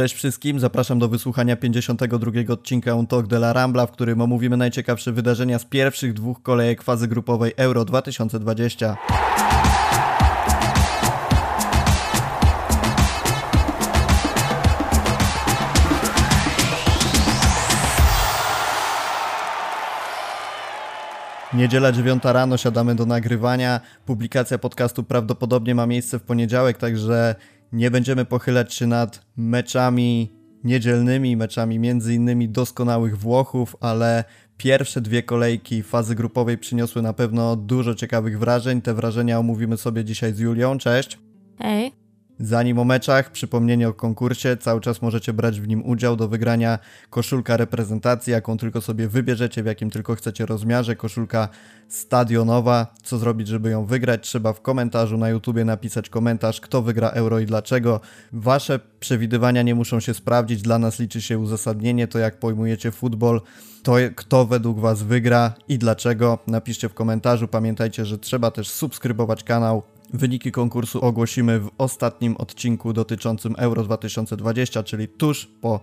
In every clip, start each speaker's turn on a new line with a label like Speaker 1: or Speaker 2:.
Speaker 1: Cześć wszystkim, zapraszam do wysłuchania 52 odcinka Un Talk de la Rambla, w którym omówimy najciekawsze wydarzenia z pierwszych dwóch kolejek fazy grupowej Euro 2020. Niedziela 9 rano, siadamy do nagrywania. Publikacja podcastu prawdopodobnie ma miejsce w poniedziałek, także nie będziemy pochylać się nad meczami niedzielnymi, meczami między innymi doskonałych Włochów, ale pierwsze dwie kolejki fazy grupowej przyniosły na pewno dużo ciekawych wrażeń. Te wrażenia omówimy sobie dzisiaj z Julią. Cześć.
Speaker 2: Hej.
Speaker 1: Zanim o meczach, przypomnienie o konkursie. Cały czas możecie brać w nim udział do wygrania koszulka reprezentacji, jaką tylko sobie wybierzecie, w jakim tylko chcecie rozmiarze. Koszulka stadionowa. Co zrobić, żeby ją wygrać? Trzeba w komentarzu na YouTubie napisać komentarz, kto wygra euro i dlaczego. Wasze przewidywania nie muszą się sprawdzić. Dla nas liczy się uzasadnienie, to jak pojmujecie futbol, to kto według Was wygra i dlaczego. Napiszcie w komentarzu. Pamiętajcie, że trzeba też subskrybować kanał Wyniki konkursu ogłosimy w ostatnim odcinku dotyczącym Euro 2020, czyli tuż po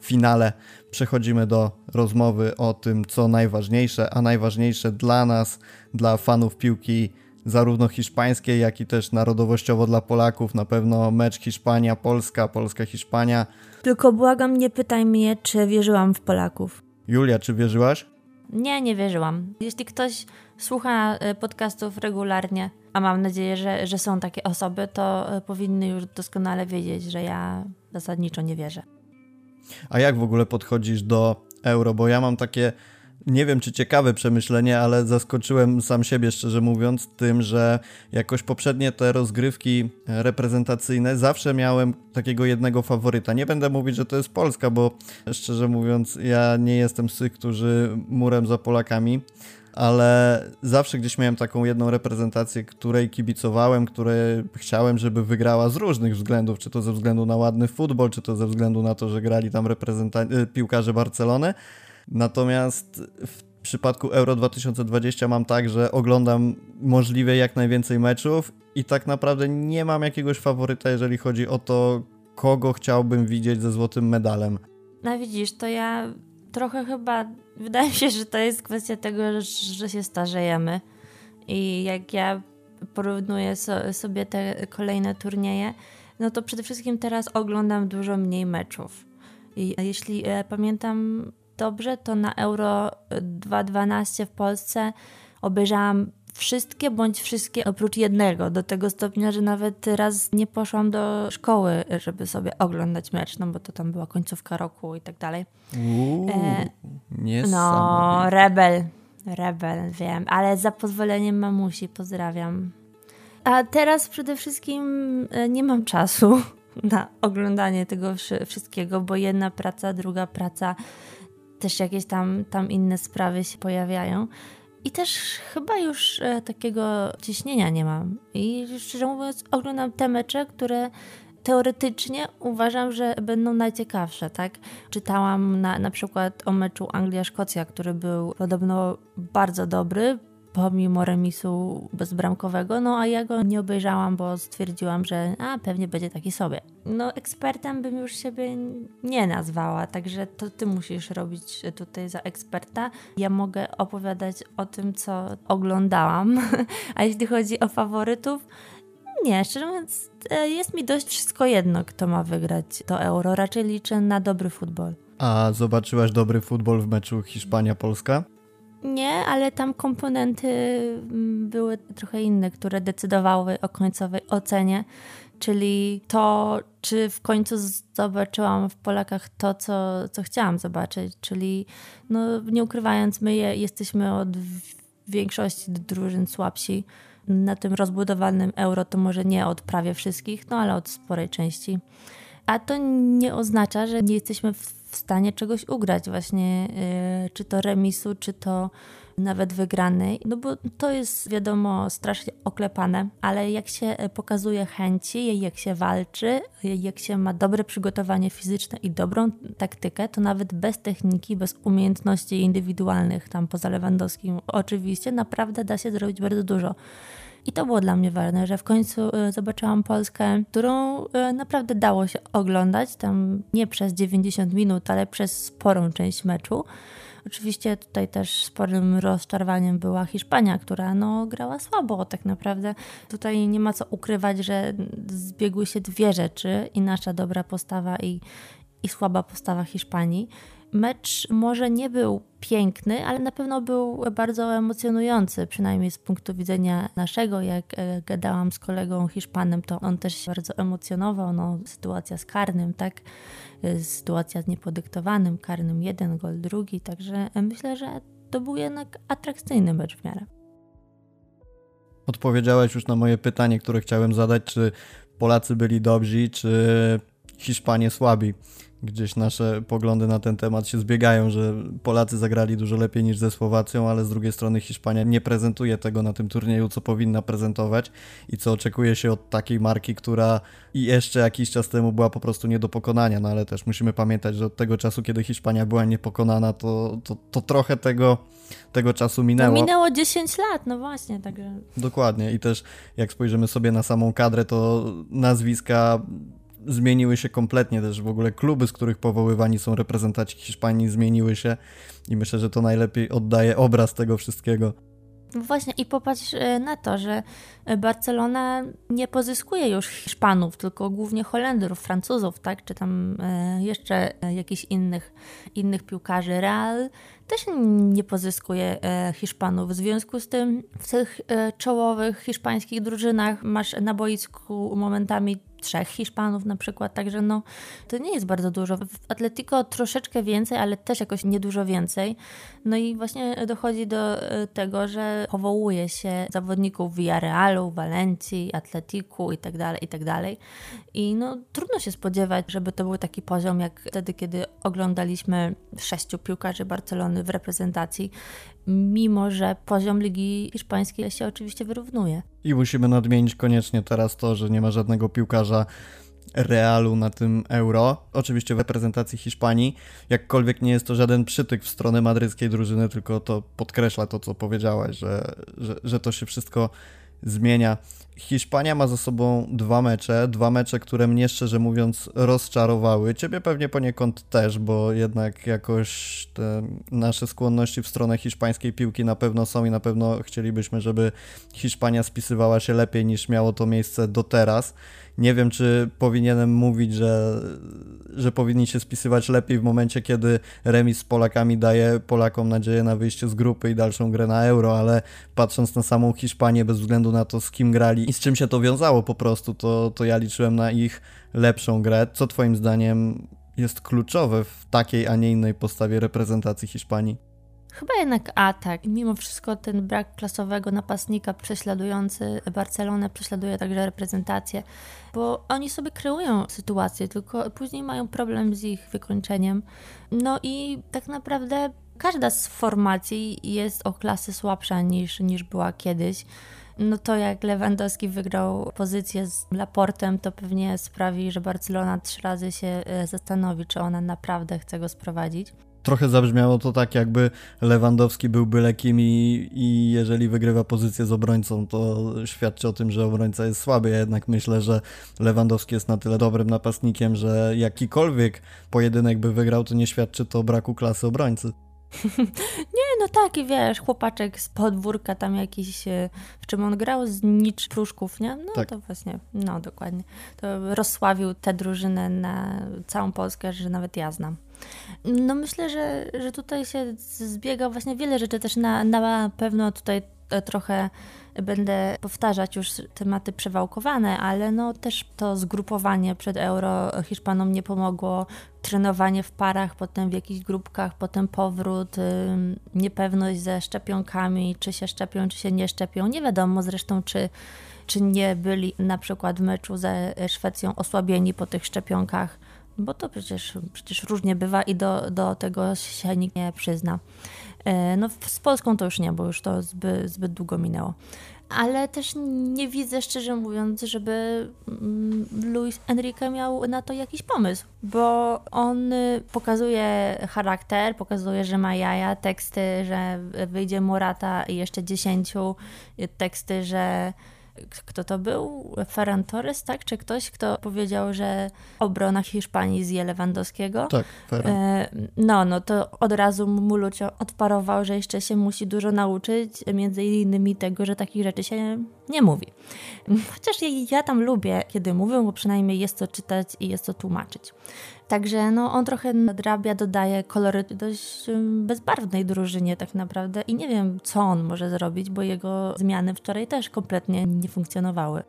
Speaker 1: finale. Przechodzimy do rozmowy o tym, co najważniejsze, a najważniejsze dla nas, dla fanów piłki zarówno hiszpańskiej, jak i też narodowościowo dla Polaków. Na pewno mecz Hiszpania-Polska, Polska-Hiszpania.
Speaker 2: Tylko błagam, nie pytaj mnie, czy wierzyłam w Polaków.
Speaker 1: Julia, czy wierzyłaś?
Speaker 2: Nie, nie wierzyłam. Jeśli ktoś słucha e, podcastów regularnie, a mam nadzieję, że, że są takie osoby, to e, powinny już doskonale wiedzieć, że ja zasadniczo nie wierzę.
Speaker 1: A jak w ogóle podchodzisz do euro? Bo ja mam takie, nie wiem czy ciekawe przemyślenie, ale zaskoczyłem sam siebie, szczerze mówiąc, tym, że jakoś poprzednie te rozgrywki reprezentacyjne zawsze miałem takiego jednego faworyta. Nie będę mówić, że to jest Polska, bo szczerze mówiąc, ja nie jestem z tych, którzy murem za Polakami ale zawsze gdzieś miałem taką jedną reprezentację, której kibicowałem, której chciałem, żeby wygrała z różnych względów, czy to ze względu na ładny futbol, czy to ze względu na to, że grali tam y, piłkarze Barcelony. Natomiast w przypadku Euro 2020 mam tak, że oglądam możliwie jak najwięcej meczów i tak naprawdę nie mam jakiegoś faworyta, jeżeli chodzi o to, kogo chciałbym widzieć ze złotym medalem.
Speaker 2: No widzisz, to ja trochę chyba wydaje mi się, że to jest kwestia tego, że się starzejemy. I jak ja porównuję so, sobie te kolejne turnieje, no to przede wszystkim teraz oglądam dużo mniej meczów. I jeśli e, pamiętam dobrze, to na Euro 2012 w Polsce obejrzałam wszystkie bądź wszystkie oprócz jednego, do tego stopnia, że nawet raz nie poszłam do szkoły, żeby sobie oglądać mecz, no bo to tam była końcówka roku i tak dalej.
Speaker 1: Uuu, e,
Speaker 2: no, rebel, rebel, wiem, ale za pozwoleniem mamusi pozdrawiam. A teraz przede wszystkim e, nie mam czasu na oglądanie tego wszystkiego, bo jedna praca, druga praca, też jakieś tam, tam inne sprawy się pojawiają. I też chyba już e, takiego ciśnienia nie mam. I szczerze mówiąc, oglądam te mecze, które teoretycznie uważam, że będą najciekawsze, tak? Czytałam na, na przykład o meczu Anglia-Szkocja, który był podobno bardzo dobry, pomimo remisu bezbramkowego, no a ja go nie obejrzałam, bo stwierdziłam, że a pewnie będzie taki sobie. No ekspertem bym już siebie nie nazwała, także to ty musisz robić tutaj za eksperta. Ja mogę opowiadać o tym, co oglądałam, a jeśli chodzi o faworytów, nie, szczerze mówiąc, e, jest mi dość wszystko jedno, kto ma wygrać to euro. Raczej liczę na dobry futbol.
Speaker 1: A zobaczyłaś dobry futbol w meczu Hiszpania-Polska?
Speaker 2: Nie, ale tam komponenty mm, były trochę inne, które decydowały o końcowej ocenie, czyli to, czy w końcu zobaczyłam w Polakach to, co, co chciałam zobaczyć, czyli no, nie ukrywając, my je, jesteśmy od większości drużyn słabsi. Na tym rozbudowanym euro to może nie od prawie wszystkich, no ale od sporej części. A to nie oznacza, że nie jesteśmy w w stanie czegoś ugrać, właśnie yy, czy to remisu, czy to nawet wygranej, no bo to jest wiadomo strasznie oklepane, ale jak się pokazuje chęci, jak się walczy, jak się ma dobre przygotowanie fizyczne i dobrą taktykę, to nawet bez techniki, bez umiejętności indywidualnych, tam poza Lewandowskim oczywiście, naprawdę da się zrobić bardzo dużo. I to było dla mnie ważne, że w końcu e, zobaczyłam Polskę, którą e, naprawdę dało się oglądać, tam nie przez 90 minut, ale przez sporą część meczu. Oczywiście tutaj też sporym rozczarowaniem była Hiszpania, która no, grała słabo tak naprawdę. Tutaj nie ma co ukrywać, że zbiegły się dwie rzeczy i nasza dobra postawa i, i słaba postawa Hiszpanii. Mecz może nie był piękny, ale na pewno był bardzo emocjonujący, przynajmniej z punktu widzenia naszego. Jak e, gadałam z kolegą Hiszpanem, to on też się bardzo emocjonował. No, sytuacja z karnym, tak? E, sytuacja z niepodyktowanym karnym, jeden gol, drugi. Także e, myślę, że to był jednak atrakcyjny mecz w miarę.
Speaker 1: Odpowiedziałeś już na moje pytanie, które chciałem zadać, czy Polacy byli dobrzy, czy Hiszpanie słabi gdzieś nasze poglądy na ten temat się zbiegają, że Polacy zagrali dużo lepiej niż ze Słowacją, ale z drugiej strony Hiszpania nie prezentuje tego na tym turnieju, co powinna prezentować i co oczekuje się od takiej marki, która i jeszcze jakiś czas temu była po prostu nie do pokonania, no ale też musimy pamiętać, że od tego czasu, kiedy Hiszpania była niepokonana, to, to, to trochę tego, tego czasu minęło.
Speaker 2: Minęło 10 lat, no właśnie, także...
Speaker 1: Dokładnie i też jak spojrzymy sobie na samą kadrę, to nazwiska zmieniły się kompletnie też w ogóle kluby, z których powoływani są reprezentanci Hiszpanii zmieniły się i myślę, że to najlepiej oddaje obraz tego wszystkiego.
Speaker 2: Właśnie i popatrz e, na to, że Barcelona nie pozyskuje już Hiszpanów, tylko głównie Holendrów, Francuzów, tak? czy tam e, jeszcze e, jakichś innych, innych piłkarzy. Real też nie pozyskuje Hiszpanów. W związku z tym w tych czołowych hiszpańskich drużynach masz na boisku momentami trzech Hiszpanów na przykład, także no to nie jest bardzo dużo. W Atletico troszeczkę więcej, ale też jakoś niedużo więcej. No i właśnie dochodzi do e, tego, że powołuje się zawodników Villarealu, Walencji, Atletiku i tak dalej, i tak dalej. I no trudno się spodziewać, żeby to był taki poziom jak wtedy, kiedy oglądaliśmy sześciu piłkarzy Barcelony w reprezentacji mimo że poziom Ligi Hiszpańskiej się oczywiście wyrównuje.
Speaker 1: I musimy nadmienić koniecznie teraz to, że nie ma żadnego piłkarza Realu na tym euro. Oczywiście w reprezentacji Hiszpanii. Jakkolwiek nie jest to żaden przytyk w stronę madryckiej drużyny, tylko to podkreśla to, co powiedziałaś, że, że, że to się wszystko zmienia. Hiszpania ma za sobą dwa mecze, dwa mecze, które mnie szczerze mówiąc rozczarowały. Ciebie pewnie poniekąd też, bo jednak jakoś te nasze skłonności w stronę hiszpańskiej piłki na pewno są i na pewno chcielibyśmy, żeby Hiszpania spisywała się lepiej niż miało to miejsce do teraz. Nie wiem, czy powinienem mówić, że, że powinni się spisywać lepiej w momencie, kiedy remis z Polakami daje Polakom nadzieję na wyjście z grupy i dalszą grę na euro, ale patrząc na samą Hiszpanię, bez względu na to, z kim grali i z czym się to wiązało po prostu, to, to ja liczyłem na ich lepszą grę. Co Twoim zdaniem jest kluczowe w takiej, a nie innej postawie reprezentacji Hiszpanii?
Speaker 2: Chyba jednak atak. Mimo wszystko ten brak klasowego napastnika prześladujący Barcelonę prześladuje także reprezentację, bo oni sobie kreują sytuację, tylko później mają problem z ich wykończeniem. No i tak naprawdę każda z formacji jest o klasę słabsza niż, niż była kiedyś. No to jak Lewandowski wygrał pozycję z Laportem, to pewnie sprawi, że Barcelona trzy razy się e, zastanowi, czy ona naprawdę chce go sprowadzić
Speaker 1: trochę zabrzmiało to tak, jakby Lewandowski był byle kim i, i jeżeli wygrywa pozycję z obrońcą, to świadczy o tym, że obrońca jest słaby. Ja jednak myślę, że Lewandowski jest na tyle dobrym napastnikiem, że jakikolwiek pojedynek by wygrał, to nie świadczy to o braku klasy obrońcy.
Speaker 2: nie, no taki wiesz, chłopaczek z podwórka tam jakiś, e, w czym on grał, z nicz pruszków, nie? No tak. to właśnie, no dokładnie. To rozsławił tę drużynę na całą Polskę, że nawet ja znam. No myślę, że, że tutaj się zbiega właśnie wiele rzeczy też na, na pewno tutaj e, trochę będę powtarzać już tematy przewałkowane, ale no też to zgrupowanie przed Euro Hiszpanom nie pomogło. Trenowanie w parach, potem w jakichś grupkach, potem powrót, niepewność ze szczepionkami, czy się szczepią, czy się nie szczepią. Nie wiadomo zresztą, czy, czy nie byli na przykład w meczu ze Szwecją osłabieni po tych szczepionkach bo to przecież, przecież różnie bywa i do, do tego się nikt nie przyzna. E, no z Polską to już nie, bo już to zbyt, zbyt długo minęło. Ale też nie widzę, szczerze mówiąc, żeby mm, Luis Enrique miał na to jakiś pomysł, bo on pokazuje charakter, pokazuje, że ma jaja, teksty, że wyjdzie Morata i jeszcze dziesięciu, teksty, że kto to był? Ferran Torres, tak? Czy ktoś, kto powiedział, że obrona Hiszpanii zje Lewandowskiego?
Speaker 1: Tak, Ferran. E,
Speaker 2: no, no to od razu mu Lucio odparował, że jeszcze się musi dużo nauczyć, między innymi tego, że takich rzeczy się nie mówi. Chociaż ja, ja tam lubię, kiedy mówią, bo przynajmniej jest to czytać i jest to tłumaczyć. Także no, on trochę nadrabia, dodaje kolory dość bezbarwnej drużynie tak naprawdę i nie wiem, co on może zrobić, bo jego zmiany wczoraj też kompletnie nie funkcjonowały.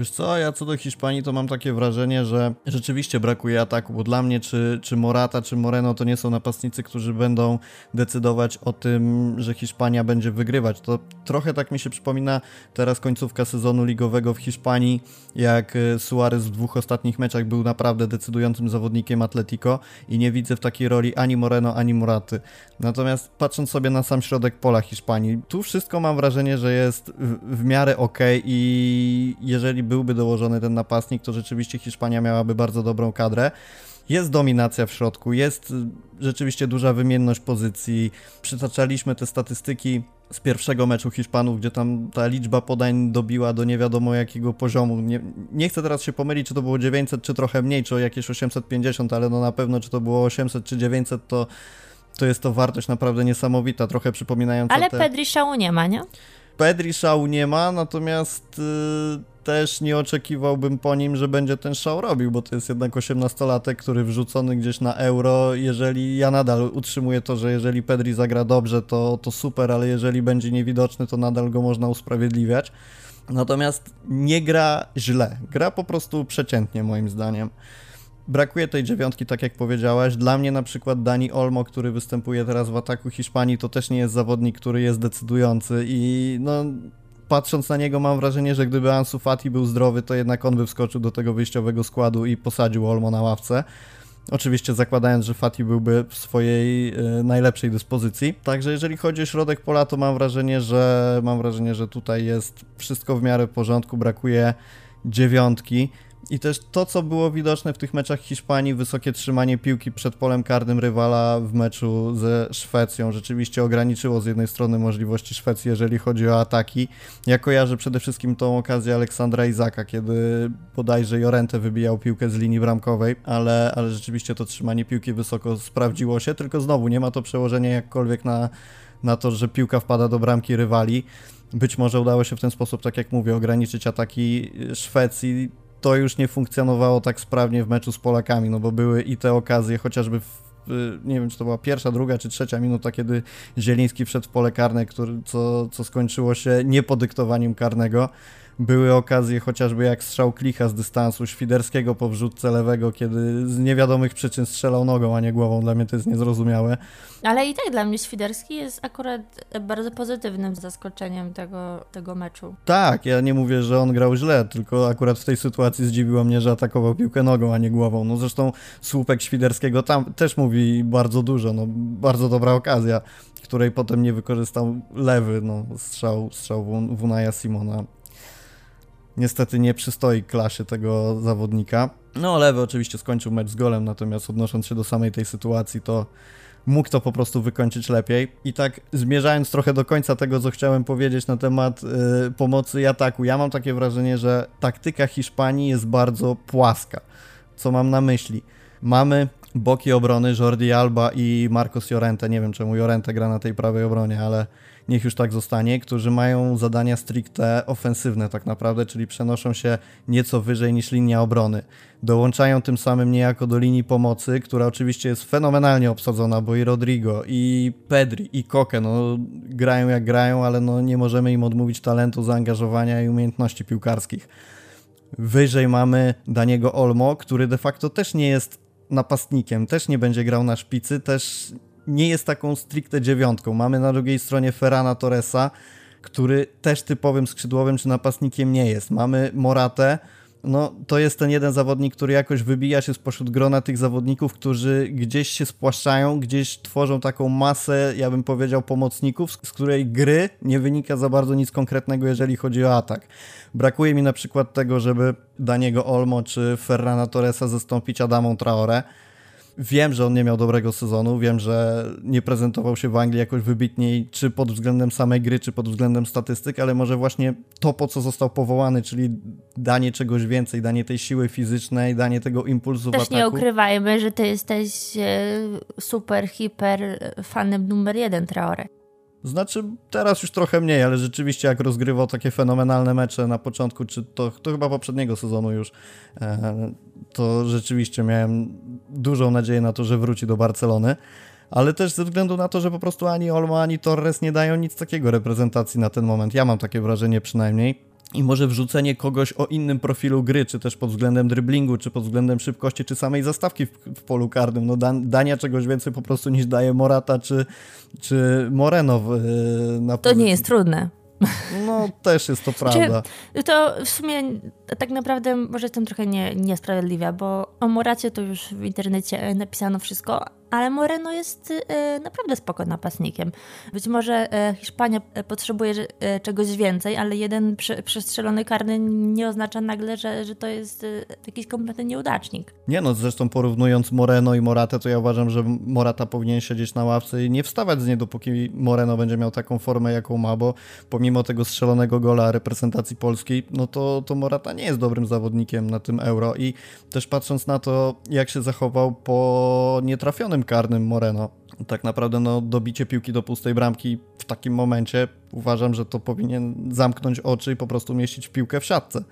Speaker 1: Wiesz co, ja co do Hiszpanii to mam takie wrażenie, że rzeczywiście brakuje ataku, bo dla mnie czy, czy Morata, czy Moreno to nie są napastnicy, którzy będą decydować o tym, że Hiszpania będzie wygrywać. To trochę tak mi się przypomina teraz końcówka sezonu ligowego w Hiszpanii, jak e, Suarez w dwóch ostatnich meczach był naprawdę decydującym zawodnikiem Atletico i nie widzę w takiej roli ani Moreno, ani Moraty. Natomiast patrząc sobie na sam środek pola Hiszpanii, tu wszystko mam wrażenie, że jest w, w miarę ok i jeżeli byłby dołożony ten napastnik, to rzeczywiście Hiszpania miałaby bardzo dobrą kadrę. Jest dominacja w środku, jest y, rzeczywiście duża wymienność pozycji. Przytaczaliśmy te statystyki z pierwszego meczu Hiszpanów, gdzie tam ta liczba podań dobiła do nie wiadomo jakiego poziomu. Nie, nie chcę teraz się pomylić, czy to było 900, czy trochę mniej, czy o jakieś 850, ale no na pewno, czy to było 800, czy 900, to, to jest to wartość naprawdę niesamowita, trochę przypominająca
Speaker 2: Ale
Speaker 1: te...
Speaker 2: Pedri szału nie ma, nie?
Speaker 1: Pedri szału nie ma, natomiast... Yy też nie oczekiwałbym po nim, że będzie ten show robił, bo to jest jednak 18-latek, który wrzucony gdzieś na euro. Jeżeli ja nadal utrzymuję to, że jeżeli Pedri zagra dobrze, to, to super, ale jeżeli będzie niewidoczny, to nadal go można usprawiedliwiać. Natomiast nie gra źle, gra po prostu przeciętnie moim zdaniem. Brakuje tej dziewiątki, tak jak powiedziałeś. Dla mnie na przykład Dani Olmo, który występuje teraz w ataku Hiszpanii, to też nie jest zawodnik, który jest decydujący i no patrząc na niego mam wrażenie, że gdyby Ansu Fati był zdrowy, to jednak on by wskoczył do tego wyjściowego składu i posadził Olmo na ławce. Oczywiście zakładając, że Fati byłby w swojej y, najlepszej dyspozycji. Także jeżeli chodzi o środek pola, to mam wrażenie, że mam wrażenie, że tutaj jest wszystko w miarę porządku, brakuje dziewiątki. I też to, co było widoczne w tych meczach Hiszpanii, wysokie trzymanie piłki przed polem karnym rywala w meczu ze Szwecją, rzeczywiście ograniczyło z jednej strony możliwości Szwecji, jeżeli chodzi o ataki. Ja kojarzę przede wszystkim tą okazję Aleksandra Izaka, kiedy bodajże Jorente wybijał piłkę z linii bramkowej, ale, ale rzeczywiście to trzymanie piłki wysoko sprawdziło się, tylko znowu nie ma to przełożenia jakkolwiek na, na to, że piłka wpada do bramki rywali. Być może udało się w ten sposób, tak jak mówię, ograniczyć ataki Szwecji to już nie funkcjonowało tak sprawnie w meczu z Polakami, no bo były i te okazje, chociażby w nie wiem, czy to była pierwsza, druga czy trzecia minuta, kiedy Zieliński wszedł w pole karne, który, co, co skończyło się niepodyktowaniem karnego. Były okazje chociażby jak strzał klicha z dystansu Świderskiego po wrzutce lewego, kiedy z niewiadomych przyczyn strzelał nogą, a nie głową. Dla mnie to jest niezrozumiałe.
Speaker 2: Ale i tak dla mnie Świderski jest akurat bardzo pozytywnym zaskoczeniem tego, tego meczu.
Speaker 1: Tak, ja nie mówię, że on grał źle, tylko akurat w tej sytuacji zdziwiło mnie, że atakował piłkę nogą, a nie głową. No zresztą słupek Świderskiego tam też mówi bardzo dużo, no bardzo dobra okazja, której potem nie wykorzystał lewy, no strzał, strzał Wunaja Simona niestety nie przystoi klasie tego zawodnika. No, Lewy oczywiście skończył mecz z golem, natomiast odnosząc się do samej tej sytuacji, to mógł to po prostu wykończyć lepiej. I tak zmierzając trochę do końca tego, co chciałem powiedzieć na temat y, pomocy i ataku, ja mam takie wrażenie, że taktyka Hiszpanii jest bardzo płaska. Co mam na myśli? Mamy boki obrony Jordi Alba i Marcos Llorente. Nie wiem, czemu Llorente gra na tej prawej obronie, ale niech już tak zostanie, którzy mają zadania stricte ofensywne tak naprawdę, czyli przenoszą się nieco wyżej niż linia obrony. Dołączają tym samym niejako do linii pomocy, która oczywiście jest fenomenalnie obsadzona, bo i Rodrigo, i Pedri, i Koke, no grają jak grają, ale no nie możemy im odmówić talentu, zaangażowania i umiejętności piłkarskich. Wyżej mamy Daniego Olmo, który de facto też nie jest napastnikiem, też nie będzie grał na szpicy, też nie jest taką stricte dziewiątką. Mamy na drugiej stronie Ferrana Torresa, który też typowym skrzydłowym czy napastnikiem nie jest. Mamy Moratę, no to jest ten jeden zawodnik, który jakoś wybija się spośród grona tych zawodników, którzy gdzieś się spłaszczają, gdzieś tworzą taką masę, ja bym powiedział, pomocników, z której gry nie wynika za bardzo nic konkretnego, jeżeli chodzi o atak. Brakuje mi na przykład tego, żeby Daniego Olmo czy Ferrana Torresa zastąpić Adamą Traore Wiem, że on nie miał dobrego sezonu, wiem, że nie prezentował się w Anglii jakoś wybitniej, czy pod względem samej gry, czy pod względem statystyk, ale może właśnie to, po co został powołany, czyli danie czegoś więcej, danie tej siły fizycznej, danie tego impulsu
Speaker 2: Też
Speaker 1: w ataku.
Speaker 2: nie ukrywajmy, że ty jesteś e, super, hiper fanem numer jeden Traore.
Speaker 1: Znaczy, teraz już trochę mniej, ale rzeczywiście jak rozgrywał takie fenomenalne mecze na początku, czy to, to chyba poprzedniego sezonu już, e, to rzeczywiście miałem dużą nadzieję na to, że wróci do Barcelony. Ale też ze względu na to, że po prostu ani Olmo, ani Torres nie dają nic takiego reprezentacji na ten moment. Ja mam takie wrażenie przynajmniej. I może wrzucenie kogoś o innym profilu gry, czy też pod względem driblingu, czy pod względem szybkości, czy samej zastawki w, w polu karnym. No dan, dania czegoś więcej po prostu niż daje Morata czy, czy Moreno w, na
Speaker 2: To nie jest trudne.
Speaker 1: No, też jest to prawda.
Speaker 2: Czy, to w sumie tak naprawdę może jestem trochę nie, niesprawiedliwa, bo o Moracie to już w internecie napisano wszystko, ale Moreno jest e, naprawdę spoko napastnikiem. Być może e, Hiszpania e, potrzebuje czegoś więcej, ale jeden przestrzelony karny nie oznacza nagle, że, że to jest jakiś kompletny nieudacznik.
Speaker 1: Nie no, zresztą porównując Moreno i Moratę, to ja uważam, że Morata powinien siedzieć na ławce i nie wstawać z niej, dopóki Moreno będzie miał taką formę, jaką ma, bo pomimo tego strzelonego gola reprezentacji polskiej, no to, to Morata nie jest dobrym zawodnikiem na tym Euro i też patrząc na to, jak się zachował po nietrafionym karnym Moreno. Tak naprawdę no, dobicie piłki do pustej bramki w takim momencie uważam, że to powinien zamknąć oczy i po prostu mieścić piłkę w siatce.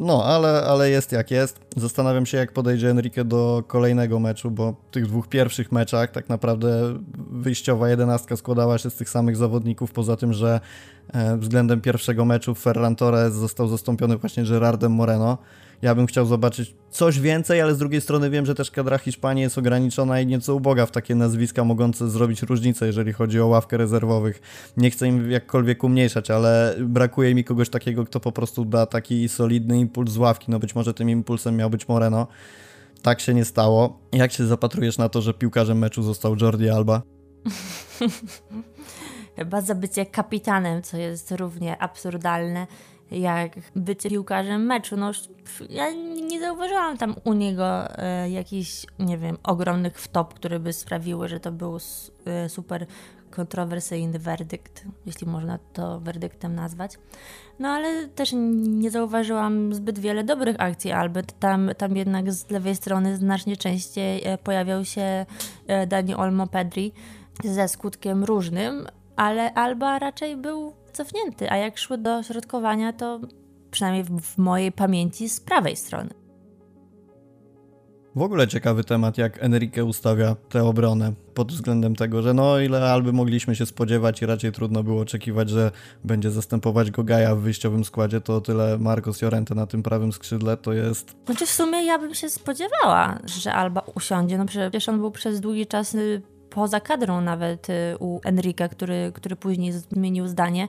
Speaker 1: No, ale, ale jest jak jest. Zastanawiam się, jak podejdzie Enrique do kolejnego meczu, bo w tych dwóch pierwszych meczach tak naprawdę wyjściowa jedenastka składała się z tych samych zawodników, poza tym, że e, względem pierwszego meczu Ferran Torres został zastąpiony właśnie Gerardem Moreno. Ja bym chciał zobaczyć coś więcej, ale z drugiej strony wiem, że też kadra Hiszpanii jest ograniczona i nieco uboga w takie nazwiska mogące zrobić różnicę, jeżeli chodzi o ławkę rezerwowych. Nie chcę im jakkolwiek umniejszać, ale brakuje mi kogoś takiego, kto po prostu da taki solidny impuls z ławki. No być może tym impulsem miał być Moreno. Tak się nie stało. Jak się zapatrujesz na to, że piłkarzem meczu został Jordi Alba?
Speaker 2: Chyba za bycie kapitanem, co jest równie absurdalne jak bycie piłkarzem meczu. No, ja nie zauważyłam tam u niego e, jakichś, nie wiem, ogromnych wtop, które by sprawiły, że to był e, super kontrowersyjny werdykt, jeśli można to werdyktem nazwać. No ale też nie zauważyłam zbyt wiele dobrych akcji Albert. Tam, tam jednak z lewej strony znacznie częściej e, pojawiał się e, Dani Olmo Pedri ze skutkiem różnym, ale Alba raczej był cofnięty, a jak szły do środkowania, to przynajmniej w mojej pamięci z prawej strony.
Speaker 1: W ogóle ciekawy temat, jak Enrique ustawia tę obronę pod względem tego, że no ile alby mogliśmy się spodziewać i raczej trudno było oczekiwać, że będzie zastępować go Gaja w wyjściowym składzie, to tyle Marcos Llorente na tym prawym skrzydle to jest...
Speaker 2: Znaczy w sumie ja bym się spodziewała, że Alba usiądzie, no przecież on był przez długi czas y, poza kadrą nawet y, u Enrika, który, który później zmienił zdanie.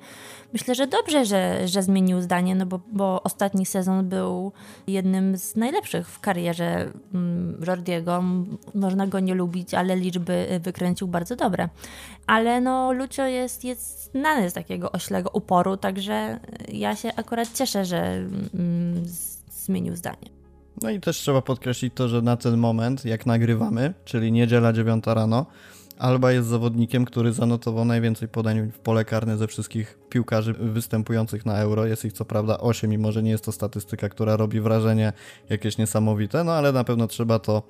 Speaker 2: Myślę, że dobrze, że, że zmienił zdanie, no bo, bo ostatni sezon był jednym z najlepszych w karierze mm, Jordiego. Można go nie lubić, ale liczby wykręcił bardzo dobre. Ale no Lucio jest, jest znany z takiego oślego uporu, także ja się akurat cieszę, że mm, zmienił zdanie.
Speaker 1: No i też trzeba podkreślić to, że na ten moment, jak nagrywamy, czyli niedziela 9 rano, Alba jest zawodnikiem, który zanotował najwięcej podań w pole karne ze wszystkich piłkarzy występujących na Euro. Jest ich co prawda 8, mimo że nie jest to statystyka, która robi wrażenie jakieś niesamowite, no ale na pewno trzeba to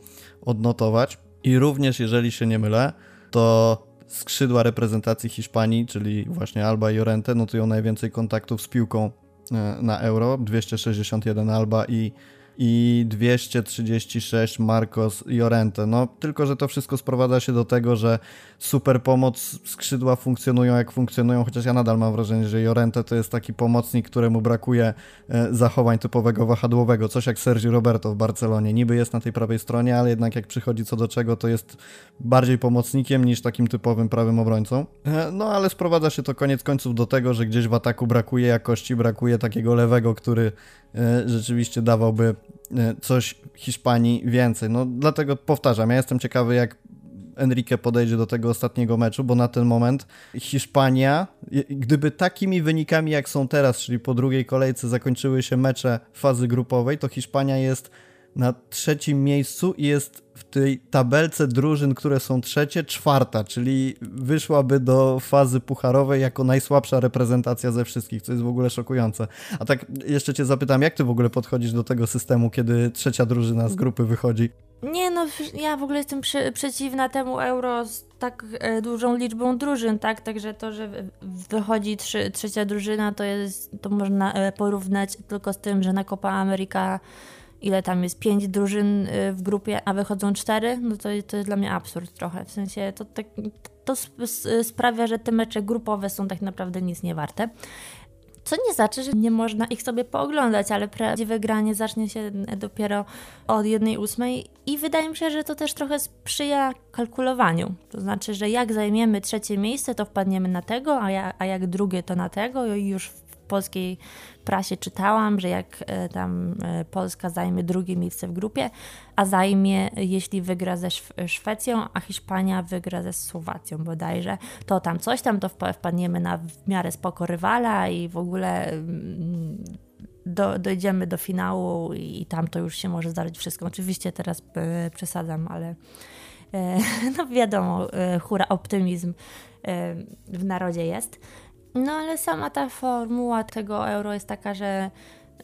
Speaker 1: odnotować. I również, jeżeli się nie mylę, to skrzydła reprezentacji Hiszpanii, czyli właśnie Alba i Llorente, notują najwięcej kontaktów z piłką e, na Euro. 261 Alba i i 236 Marcos Llorente. No tylko, że to wszystko sprowadza się do tego, że super pomoc skrzydła funkcjonują jak funkcjonują, chociaż ja nadal mam wrażenie, że Llorente to jest taki pomocnik, któremu brakuje e, zachowań typowego wahadłowego, coś jak Sergio Roberto w Barcelonie. Niby jest na tej prawej stronie, ale jednak jak przychodzi co do czego, to jest bardziej pomocnikiem niż takim typowym prawym obrońcą. E, no ale sprowadza się to koniec końców do tego, że gdzieś w ataku brakuje jakości, brakuje takiego lewego, który e, rzeczywiście dawałby coś Hiszpanii więcej. No dlatego powtarzam, ja jestem ciekawy jak Enrique podejdzie do tego ostatniego meczu, bo na ten moment Hiszpania, gdyby takimi wynikami jak są teraz, czyli po drugiej kolejce zakończyły się mecze fazy grupowej, to Hiszpania jest na trzecim miejscu i jest w tej tabelce drużyn, które są trzecie, czwarta, czyli wyszłaby do fazy pucharowej jako najsłabsza reprezentacja ze wszystkich, co jest w ogóle szokujące. A tak jeszcze cię zapytam, jak ty w ogóle podchodzisz do tego systemu, kiedy trzecia drużyna z grupy wychodzi?
Speaker 2: Nie no, ja w ogóle jestem przy, przeciwna temu euro z tak e, dużą liczbą drużyn, tak? Także to, że wychodzi trzy, trzecia drużyna, to jest, to można e, porównać tylko z tym, że na Copa Ameryka ile tam jest, pięć drużyn e, w grupie, a wychodzą cztery, no to, to jest dla mnie absurd trochę. W sensie to, tak, to sprawia, że te mecze grupowe są tak naprawdę nic nie warte. Co nie znaczy, że nie można ich sobie pooglądać, ale prawdziwe granie zacznie się dopiero od jednej ósmej i wydaje mi się, że to też trochę sprzyja kalkulowaniu. To znaczy, że jak zajmiemy trzecie miejsce, to wpadniemy na tego, a, ja, a jak drugie, to na tego i już polskiej prasie czytałam, że jak e, tam e, Polska zajmie drugie miejsce w grupie, a zajmie, jeśli wygra ze Szwecją, a Hiszpania wygra ze Słowacją bodajże, to tam coś tam, to wpadniemy na w miarę spoko rywala i w ogóle mm, do, dojdziemy do finału i tam to już się może zdarzyć wszystko. Oczywiście teraz e, przesadzam, ale no wiadomo, hura optymizm w narodzie jest. No ale sama ta formuła tego euro jest taka, że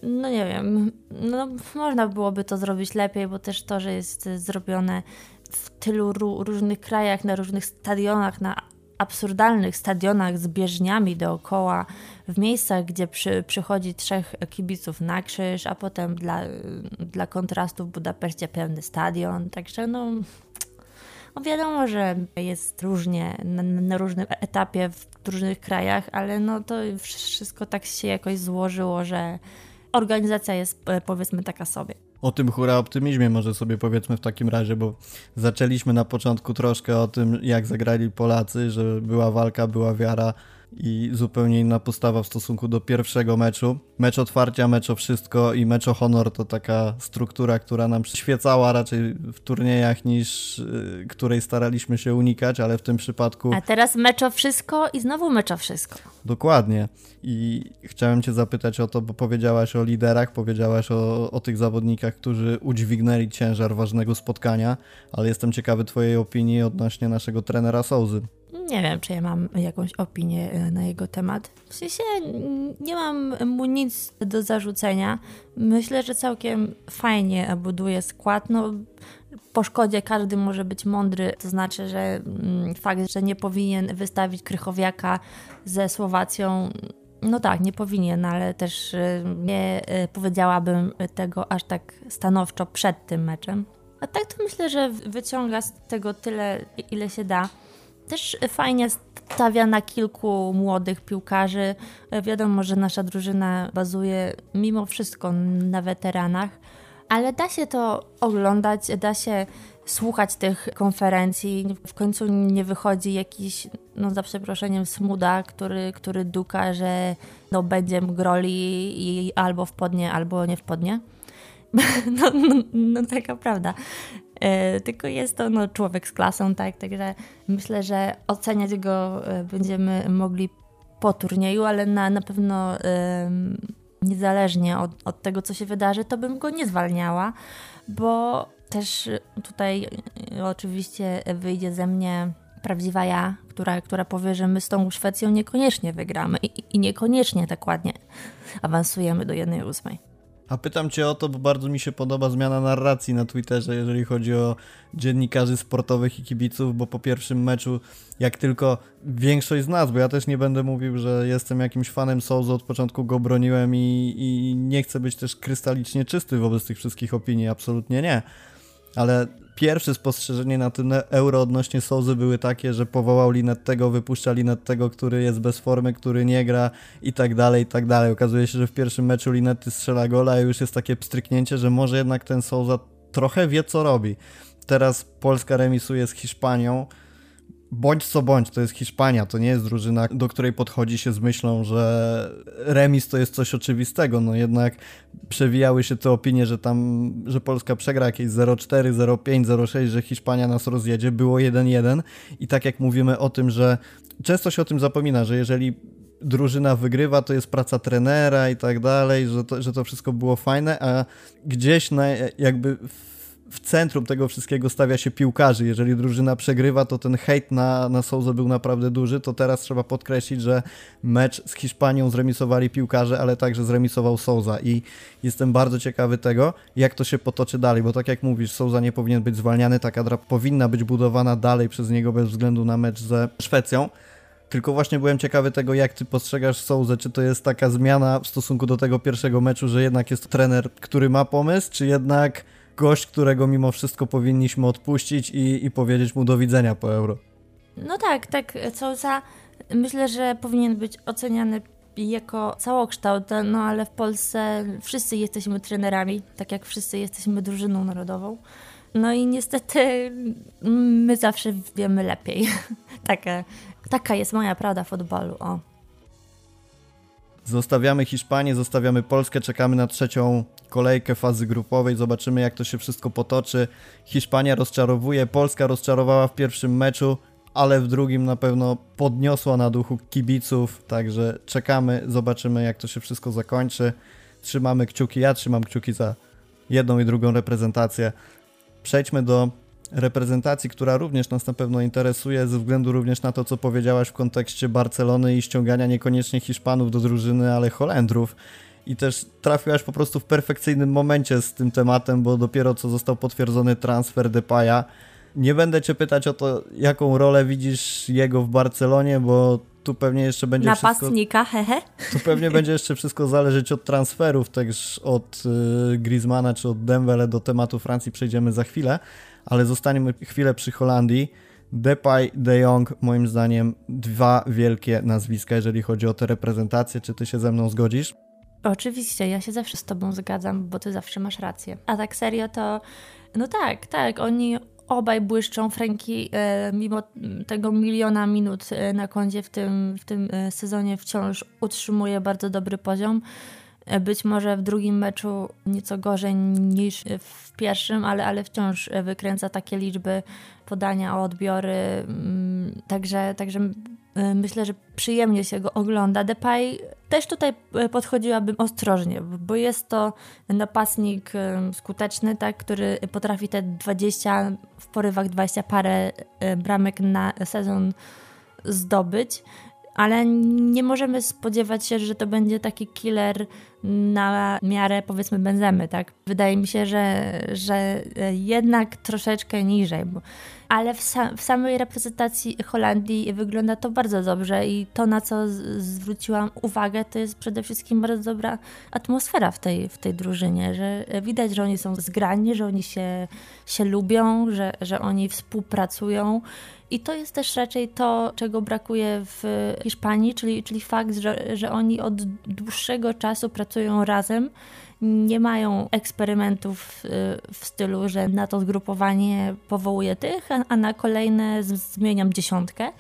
Speaker 2: no nie wiem, no można byłoby to zrobić lepiej, bo też to, że jest zrobione w tylu różnych krajach, na różnych stadionach, na absurdalnych stadionach z bieżniami dookoła, w miejscach, gdzie przy, przychodzi trzech kibiców na krzyż, a potem dla, dla kontrastu w Budapeszcie pełny stadion. Także no, no wiadomo, że jest różnie na, na, różnym etapie w różnych krajach, ale no to wszystko tak się jakoś złożyło, że organizacja jest e, powiedzmy taka sobie.
Speaker 1: O tym hura optymizmie może sobie powiedzmy w takim razie, bo zaczęliśmy na początku troszkę o tym, jak zagrali Polacy, że była walka, była wiara i zupełnie inna postawa w stosunku do pierwszego meczu. Mecz otwarcia, mecz o wszystko i mecz o honor to taka struktura, która nam przyświecała raczej w turniejach niż y, której staraliśmy się unikać, ale w tym przypadku...
Speaker 2: A teraz mecz o wszystko i znowu mecz o wszystko.
Speaker 1: Dokładnie. I chciałem cię zapytać o to, bo powiedziałaś o liderach, powiedziałaś o, o tych zawodnikach, którzy udźwignęli ciężar ważnego spotkania, ale jestem ciekawy twojej opinii odnośnie naszego trenera Souzy.
Speaker 2: Nie wiem, czy ja mam jakąś opinię e, na jego temat. W sensie nie mam mu nic do zarzucenia. Myślę, że całkiem fajnie buduje skład. No, po szkodzie każdy może być mądry, to znaczy, że mm, fakt, że nie powinien wystawić Krychowiaka ze Słowacją, no tak, nie powinien, ale też e, nie e, powiedziałabym tego aż tak stanowczo przed tym meczem. A tak to myślę, że wyciąga z tego tyle, ile się da. Też fajnie stawia na kilku młodych piłkarzy. Wiadomo, że nasza drużyna bazuje mimo wszystko na weteranach, ale da się to oglądać, da się słuchać tych konferencji. W końcu nie wychodzi jakiś, no za przeproszeniem, smuda, który, który duka, że no, będzie groli i albo wpadnie, albo nie wpadnie. No, no, no taka prawda. E, tylko jest to no, człowiek z klasą, tak? Także myślę, że oceniać go e, będziemy mogli po turnieju, ale na, na pewno niezależnie od, od tego, co się wydarzy, to bym go nie zwalniała, bo też tutaj e, oczywiście wyjdzie ze mnie prawdziwa ja, która, która powie, że my z tą Szwecją niekoniecznie wygramy i, i niekoniecznie tak ładnie awansujemy do jednej ósmej.
Speaker 1: A pytam cię o to, bo bardzo mi się podoba zmiana narracji na Twitterze, jeżeli chodzi o dziennikarzy sportowych i kibiców, bo po pierwszym meczu, jak tylko większość z nas, bo ja też nie będę mówił, że jestem jakimś fanem Souza, od początku go broniłem i, i nie chcę być też krystalicznie czysty wobec tych wszystkich opinii, absolutnie nie. Ale pierwsze spostrzeżenie na tym euro odnośnie Sozy były takie, że powołał Linettego, wypuszcza Linettego, który jest bez formy, który nie gra i tak dalej, i tak dalej. Okazuje się, że w pierwszym meczu Linetty strzela gola i już jest takie pstryknięcie, że może jednak ten Souza trochę wie co robi. Teraz Polska remisuje z Hiszpanią, bądź co bądź, to jest Hiszpania, to nie jest drużyna, do której podchodzi się z myślą, że remis to jest coś oczywistego, no jednak przewijały się te opinie, że tam, że Polska przegra jakieś 0,4, 0,5, 0,6, że Hiszpania nas rozjedzie, było 1-1 i tak jak mówimy o tym, że często się o tym zapomina, że jeżeli drużyna wygrywa, to jest praca trenera i tak dalej, że to, że to wszystko było fajne, a gdzieś na, jakby w centrum tego wszystkiego stawia się piłkarzy. Jeżeli drużyna przegrywa, to ten hejt na, na Souza był naprawdę duży. To teraz trzeba podkreślić, że mecz z Hiszpanią zremisowali piłkarze, ale także zremisował Souza i jestem bardzo ciekawy tego, jak to się potoczy dalej, bo tak jak mówisz, Souza nie powinien być zwalniany, ta kadra powinna być budowana dalej przez niego bez względu na mecz ze Szwecją. Tylko właśnie byłem ciekawy tego, jak ty postrzegasz Souzę, czy to jest taka zmiana w stosunku do tego pierwszego meczu, że jednak jest to trener, który ma pomysł, czy jednak gość, którego mimo wszystko powinniśmy odpuścić i, i powiedzieć mu do widzenia po euro.
Speaker 2: No tak, tak. Sousa myślę, że powinien być oceniany jako całokształt, no ale w Polsce wszyscy jesteśmy trenerami, tak jak wszyscy jesteśmy drużyną narodową. No i niestety my zawsze wiemy lepiej. taka, taka jest moja prawda futbolu. O.
Speaker 1: Zostawiamy Hiszpanię, zostawiamy Polskę, czekamy na trzecią kolejkę fazy grupowej, zobaczymy jak to się wszystko potoczy. Hiszpania rozczarowuje, Polska rozczarowała w pierwszym meczu, ale w drugim na pewno podniosła na duchu kibiców, także czekamy, zobaczymy jak to się wszystko zakończy. Trzymamy kciuki, ja trzymam kciuki za jedną i drugą reprezentację. Przejdźmy do reprezentacji, która również nas na pewno interesuje, ze względu również na to, co powiedziałaś w kontekście Barcelony i ściągania niekoniecznie Hiszpanów do drużyny, ale Holendrów. I też trafiłaś po prostu w perfekcyjnym momencie z tym tematem, bo dopiero co został potwierdzony transfer Depaya. Nie będę cię pytać o to, jaką rolę widzisz jego w Barcelonie, bo tu pewnie jeszcze będzie
Speaker 2: Napastnika, wszystko... hehe.
Speaker 1: Tu pewnie będzie jeszcze wszystko zależeć od transferów, też od y, Griezmana czy od Dembele do tematu Francji przejdziemy za chwilę ale zostaniemy chwilę przy Holandii. Depay, De Jong, moim zdaniem dwa wielkie nazwiska, jeżeli chodzi o tę reprezentację. Czy ty się ze mną zgodzisz?
Speaker 2: Oczywiście, ja się zawsze z tobą zgadzam, bo ty zawsze masz rację. A tak serio to, no tak, tak, oni obaj błyszczą. Franki e, mimo tego miliona minut e, na koncie w tym, w tym e, sezonie wciąż utrzymuje bardzo dobry poziom. Być może w drugim meczu nieco gorzej niż w pierwszym, ale, ale wciąż wykręca takie liczby podania, odbiory. Mm, także, także y, myślę, że przyjemnie się go ogląda. Depay też tutaj y, podchodziłabym ostrożnie, bo jest to napastnik y, skuteczny, tak, który potrafi te 20, w porywach 20 parę bramek na sezon zdobyć ale nie możemy spodziewać się, że to będzie taki killer na miarę powiedzmy benzemy, tak? Wydaje mi się, że, że jednak troszeczkę niżej, bo, ale w, w samej reprezentacji Holandii wygląda to bardzo dobrze i to, na co zwróciłam uwagę, to jest przede wszystkim bardzo dobra atmosfera w tej, w tej drużynie, że widać, że oni są zgrani, że oni się, się lubią, że, że oni współpracują i to jest też raczej to, czego brakuje w Hiszpanii, czyli, czyli fakt, że, że oni od dłuższego czasu pracują razem. Nie mają eksperymentów y, w stylu, że na to zgrupowanie powołuję tych, a na kolejne zmieniam dziesiątkę.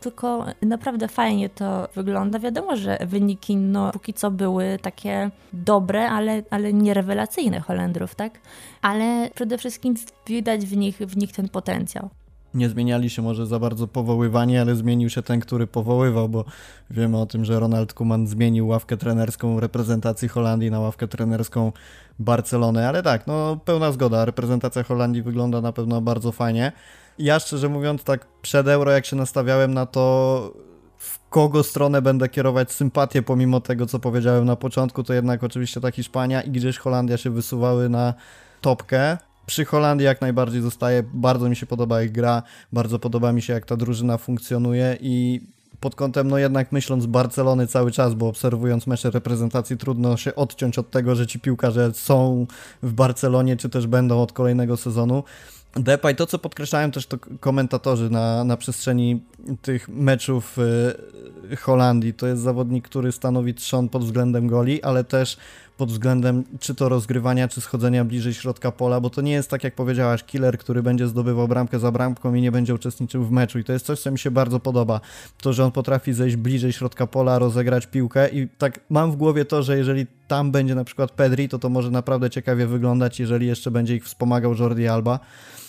Speaker 2: Tylko naprawdę fajnie to wygląda. Wiadomo, że wyniki no, póki co były takie dobre, ale, ale nie rewelacyjne Holendrów, tak? Ale przede wszystkim widać w nich, w nich ten potencjał
Speaker 1: nie zmieniali się może za bardzo powoływani, ale zmienił się ten, który powoływał, bo wiemy o tym, że Ronald Koeman zmienił ławkę trenerską reprezentacji Holandii na ławkę trenerską Barcelony, ale tak, no pełna zgoda, reprezentacja Holandii wygląda na pewno bardzo fajnie. Ja szczerze mówiąc tak przed Euro jak się nastawiałem na to w kogo stronę będę kierować sympatię, pomimo tego, co powiedziałem na początku, to jednak oczywiście ta Hiszpania i gdzieś Holandia się wysuwały na topkę przy Holandii jak najbardziej zostaje. Bardzo mi się podoba ich gra, bardzo podoba mi się jak ta drużyna funkcjonuje i pod kątem, no jednak myśląc Barcelony cały czas, bo obserwując mecze reprezentacji trudno się odciąć od tego, że ci piłkarze są w Barcelonie, czy też będą od kolejnego sezonu. Depay, to co podkreślają też to komentatorzy na, na przestrzeni tych meczów y, Holandii, to jest zawodnik, który stanowi trzon pod względem goli, ale też pod względem czy to rozgrywania, czy schodzenia bliżej środka pola, bo to nie jest tak jak powiedziałaś, killer, który będzie zdobywał bramkę za bramką i nie będzie uczestniczył w meczu i to jest coś, co mi się bardzo podoba. To, że on potrafi zejść bliżej środka pola, rozegrać piłkę i tak mam w głowie to, że jeżeli tam będzie na przykład Pedri, to to może naprawdę ciekawie wyglądać, jeżeli jeszcze będzie ich wspomagał Jordi Alba.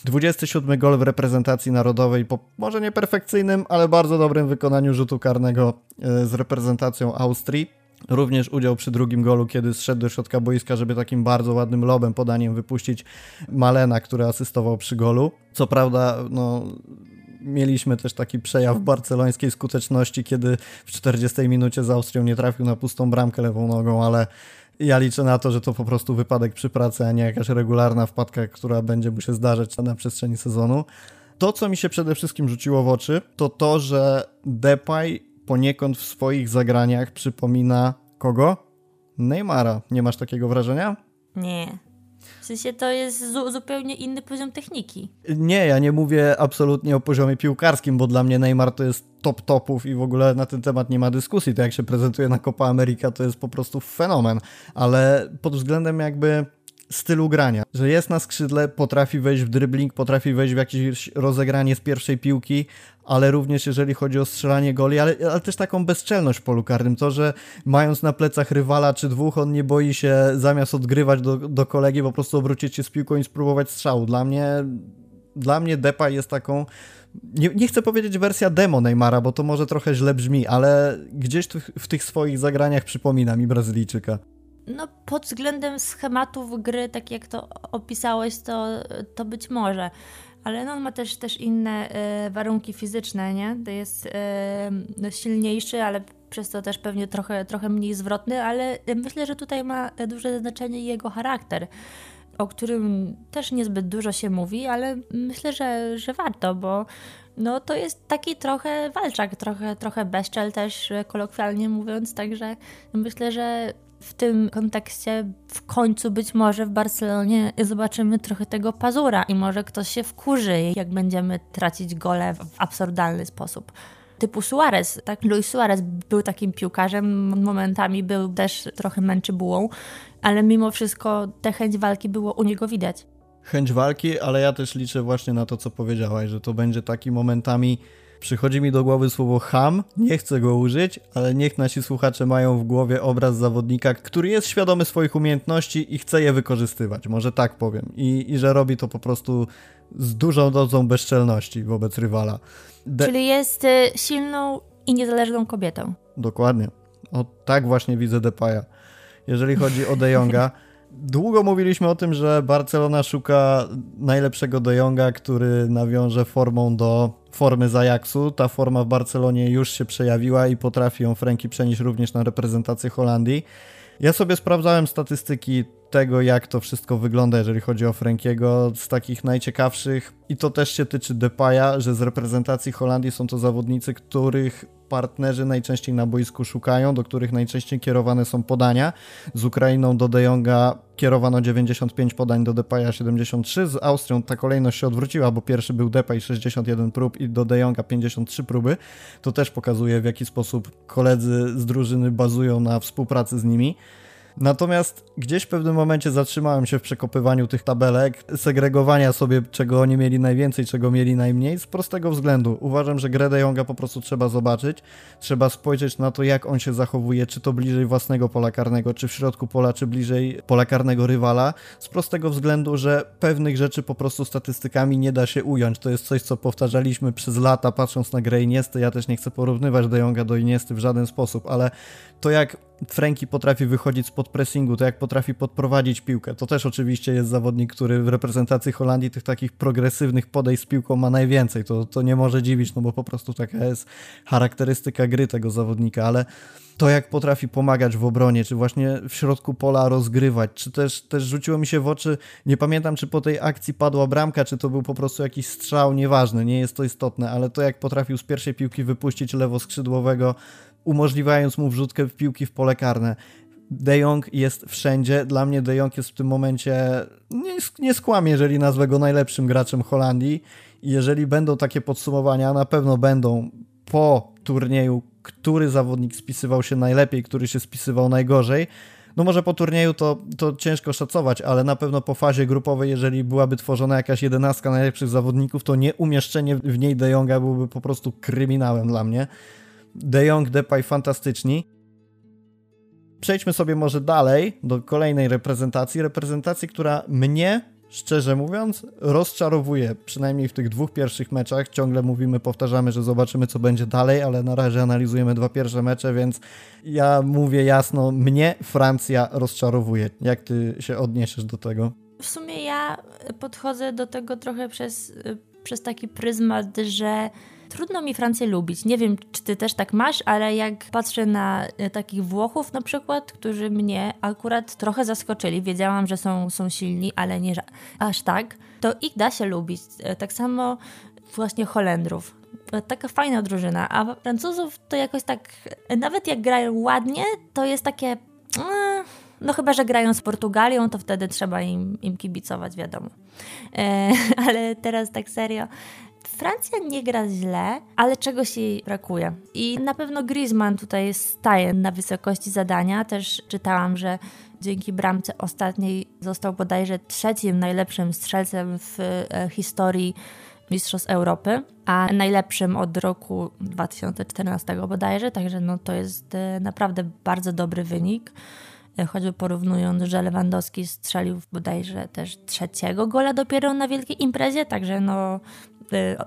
Speaker 1: 27 gol w reprezentacji narodowej po może nie perfekcyjnym, ale bardzo dobrym wykonaniu rzutu karnego e, z reprezentacją Austrii. Również udział przy drugim golu, kiedy zszedł do środka boiska, żeby takim bardzo ładnym lobem, podaniem wypuścić Malena, który asystował przy golu. Co prawda, no, mieliśmy też taki przejaw barcelońskiej skuteczności, kiedy w 40 minucie z Austrią nie trafił na pustą bramkę lewą nogą, ale ja liczę na to, że to po prostu wypadek przy pracy, a nie jakaś regularna wpadka, która będzie mu się zdarzać na przestrzeni sezonu. To, co mi się przede wszystkim rzuciło w oczy, to to, że Depay poniekąd w swoich zagraniach przypomina kogo? Neymara. Nie masz takiego wrażenia?
Speaker 2: Nie. W sensie to jest zu zupełnie inny poziom techniki.
Speaker 1: Nie, ja nie mówię absolutnie o poziomie piłkarskim, bo dla mnie Neymar to jest top topów i w ogóle na ten temat nie ma dyskusji. To jak się prezentuje na Copa America to jest po prostu fenomen, ale pod względem jakby stylu grania, że jest na skrzydle, potrafi wejść w dribbling, potrafi wejść w jakieś rozegranie z pierwszej piłki, ale również jeżeli chodzi o strzelanie goli, ale, ale też taką bezczelność w polu karnym, to, że mając na plecach rywala czy dwóch, on nie boi się zamiast odgrywać do, do kolegi, po prostu obrócić się z piłką i spróbować strzału. Dla mnie, dla mnie Depa jest taką nie, nie, chcę powiedzieć wersja demo Neymara, bo to może trochę źle brzmi, ale gdzieś w, w tych swoich zagraniach przypomina mi Brazylijczyka.
Speaker 2: No, pod względem schematów gry, tak jak to opisałeś, to, to być może. Ale no, on ma też, też inne y, warunki fizyczne, nie? To jest y, silniejszy, ale przez to też pewnie trochę, trochę mniej zwrotny, ale myślę, że tutaj ma duże znaczenie jego charakter, o którym też niezbyt dużo się mówi, ale myślę, że, że warto, bo no to jest taki trochę walczak, trochę, trochę bezczel też kolokwialnie mówiąc, także myślę, że w tym kontekście w końcu być może w Barcelonie zobaczymy trochę tego pazura i może ktoś się wkurzy, jak będziemy tracić gole w absurdalny sposób. Typu Suarez, tak? Luis Suarez był takim piłkarzem, momentami był też trochę męczybułą, ale mimo wszystko tę chęć walki było u niego widać.
Speaker 1: Chęć walki, ale ja też liczę właśnie na to, co powiedziałaś, że to będzie taki momentami Przychodzi mi do głowy słowo ham, nie chcę go użyć, ale niech nasi słuchacze mają w głowie obraz zawodnika, który jest świadomy swoich umiejętności i chce je wykorzystywać, może tak powiem. I, i że robi to po prostu z dużą dozą bezczelności wobec rywala.
Speaker 2: De Czyli jest y, silną i niezależną kobietą.
Speaker 1: Dokładnie. O, tak właśnie widzę Depaya. Jeżeli chodzi o De Jonga, Długo mówiliśmy o tym, że Barcelona szuka najlepszego De Jonga, który nawiąże formą do formy z Ajaxu. Ta forma w Barcelonie już się przejawiła i potrafi ją Franki przenieść również na reprezentację Holandii. Ja sobie sprawdzałem statystyki tego, jak to wszystko wygląda, jeżeli chodzi o Frankiego, z takich najciekawszych, i to też się tyczy Depaya, że z reprezentacji Holandii są to zawodnicy, których partnerzy najczęściej na boisku szukają, do których najczęściej kierowane są podania. Z Ukrainą do De Jonga kierowano 95 podań, do Depaya 73. Z Austrią ta kolejność się odwróciła, bo pierwszy był Depay 61 prób i do De Jonga 53 próby. To też pokazuje w jaki sposób koledzy z drużyny bazują na współpracy z nimi. Natomiast gdzieś w pewnym momencie zatrzymałem się w przekopywaniu tych tabelek, segregowania sobie, czego oni mieli najwięcej, czego mieli najmniej, z prostego względu. Uważam, że grę De Jonga po prostu trzeba zobaczyć, trzeba spojrzeć na to, jak on się zachowuje, czy to bliżej własnego pola karnego, czy w środku pola, czy bliżej pola karnego rywala, z prostego względu, że pewnych rzeczy po prostu statystykami nie da się ująć. To jest coś, co powtarzaliśmy przez lata, patrząc na grę Iniesty. Ja też nie chcę porównywać De Jonga do Iniesty w żaden sposób, ale to jak Franki potrafi wychodzić spod pressingu, to jak potrafi podprowadzić piłkę. To też oczywiście jest zawodnik, który w reprezentacji Holandii tych takich progresywnych podejść z piłką ma najwięcej. To, to nie może dziwić, no bo po prostu taka jest charakterystyka gry tego zawodnika, ale to jak potrafi pomagać w obronie, czy właśnie w środku pola rozgrywać, czy też, też rzuciło mi się w oczy, nie pamiętam czy po tej akcji padła bramka, czy to był po prostu jakiś strzał, nieważne, nie jest to istotne, ale to jak potrafił z pierwszej piłki wypuścić lewo skrzydłowego, umożliwiając mu wrzutkę w piłki w pole karne. De Jong jest wszędzie. Dla mnie De Jong jest w tym momencie, nie, nie skłamie, jeżeli nazwę go najlepszym graczem Holandii. Jeżeli będą takie podsumowania, na pewno będą po turnieju, który zawodnik spisywał się najlepiej, który się spisywał najgorzej, no może po turnieju to, to ciężko szacować, ale na pewno po fazie grupowej, jeżeli byłaby tworzona jakaś jedenastka najlepszych zawodników, to nie umieszczenie w niej De Jonga byłoby po prostu kryminałem dla mnie. De Jong, Depay fantastyczni. Przejdźmy sobie może dalej do kolejnej reprezentacji. Reprezentacji, która mnie szczerze mówiąc, rozczarowuje, przynajmniej w tych dwóch pierwszych meczach. Ciągle mówimy, powtarzamy, że zobaczymy, co będzie dalej, ale na razie analizujemy dwa pierwsze mecze, więc ja mówię jasno, mnie Francja rozczarowuje. Jak ty się odniesiesz do tego?
Speaker 2: W sumie ja podchodzę do tego trochę przez, przez taki pryzmat, że Trudno mi Francję lubić. Nie wiem, czy ty też tak masz, ale jak patrzę na e, takich Włochów na przykład, którzy mnie akurat trochę zaskoczyli, wiedziałam, że są, są silni, ale nie aż tak, to ich da się lubić. E, tak samo właśnie Holendrów. E, taka fajna drużyna, a Francuzów to jakoś tak, nawet jak grają ładnie, to jest takie... No chyba, że grają z Portugalią, to wtedy trzeba im, im kibicować, wiadomo. E, ale teraz tak serio. Francja nie gra źle, ale czegoś jej brakuje. I na pewno Griezmann tutaj staje na wysokości zadania. Też czytałam, że dzięki bramce ostatniej został bodajże trzecim najlepszym strzelcem w e, historii Mistrzostw Europy, a najlepszym od roku 2014 bodajże, także no to jest e, naprawdę bardzo dobry wynik e, choćby porównując, że Lewandowski strzelił bodajże też trzeciego gola dopiero na wielkiej imprezie, także no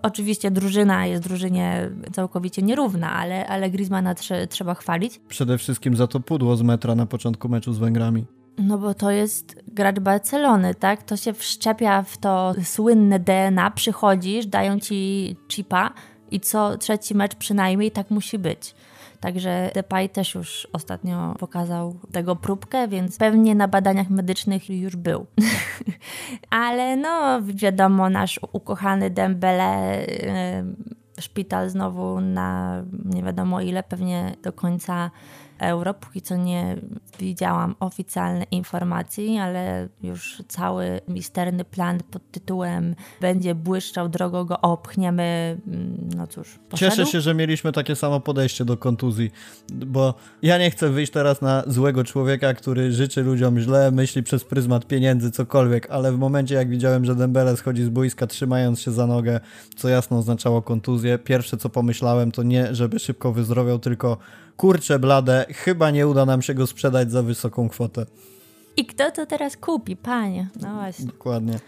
Speaker 2: oczywiście drużyna jest drużynie całkowicie nierówna, ale, ale Griezmana trze, trzeba chwalić.
Speaker 1: Przede wszystkim za to pudło z metra na początku meczu z Węgrami.
Speaker 2: No bo to jest gracz Barcelony, tak? To się wszczepia w to słynne DNA, przychodzisz, dają ci chipa i co trzeci mecz przynajmniej tak musi być. Także Depay też już ostatnio pokazał tego próbkę, więc pewnie na badaniach medycznych już był. Ale no, wiadomo, nasz ukochany Dembele szpital znowu na nie wiadomo ile, pewnie do końca euro. Póki co nie widziałam oficjalnej informacji, ale już cały misterny plan pod tytułem będzie błyszczał, drogo go opchniemy. Mm, no cóż,
Speaker 1: poszedł. Cieszę się, że mieliśmy takie samo podejście do kontuzji, bo ja nie chcę wyjść teraz na złego człowieka, który życzy ludziom źle, myśli przez pryzmat pieniędzy, cokolwiek, ale w momencie jak widziałem, że Dembele schodzi z boiska trzymając się za nogę, co jasno oznaczało kontuzję, pierwsze co pomyślałem to nie, żeby szybko wyzdrowiał, tylko kurczę blade, chyba nie uda nam się go sprzedać za wysoką kwotę.
Speaker 2: I kto to teraz kupi, panie? No właśnie.
Speaker 1: Dokładnie.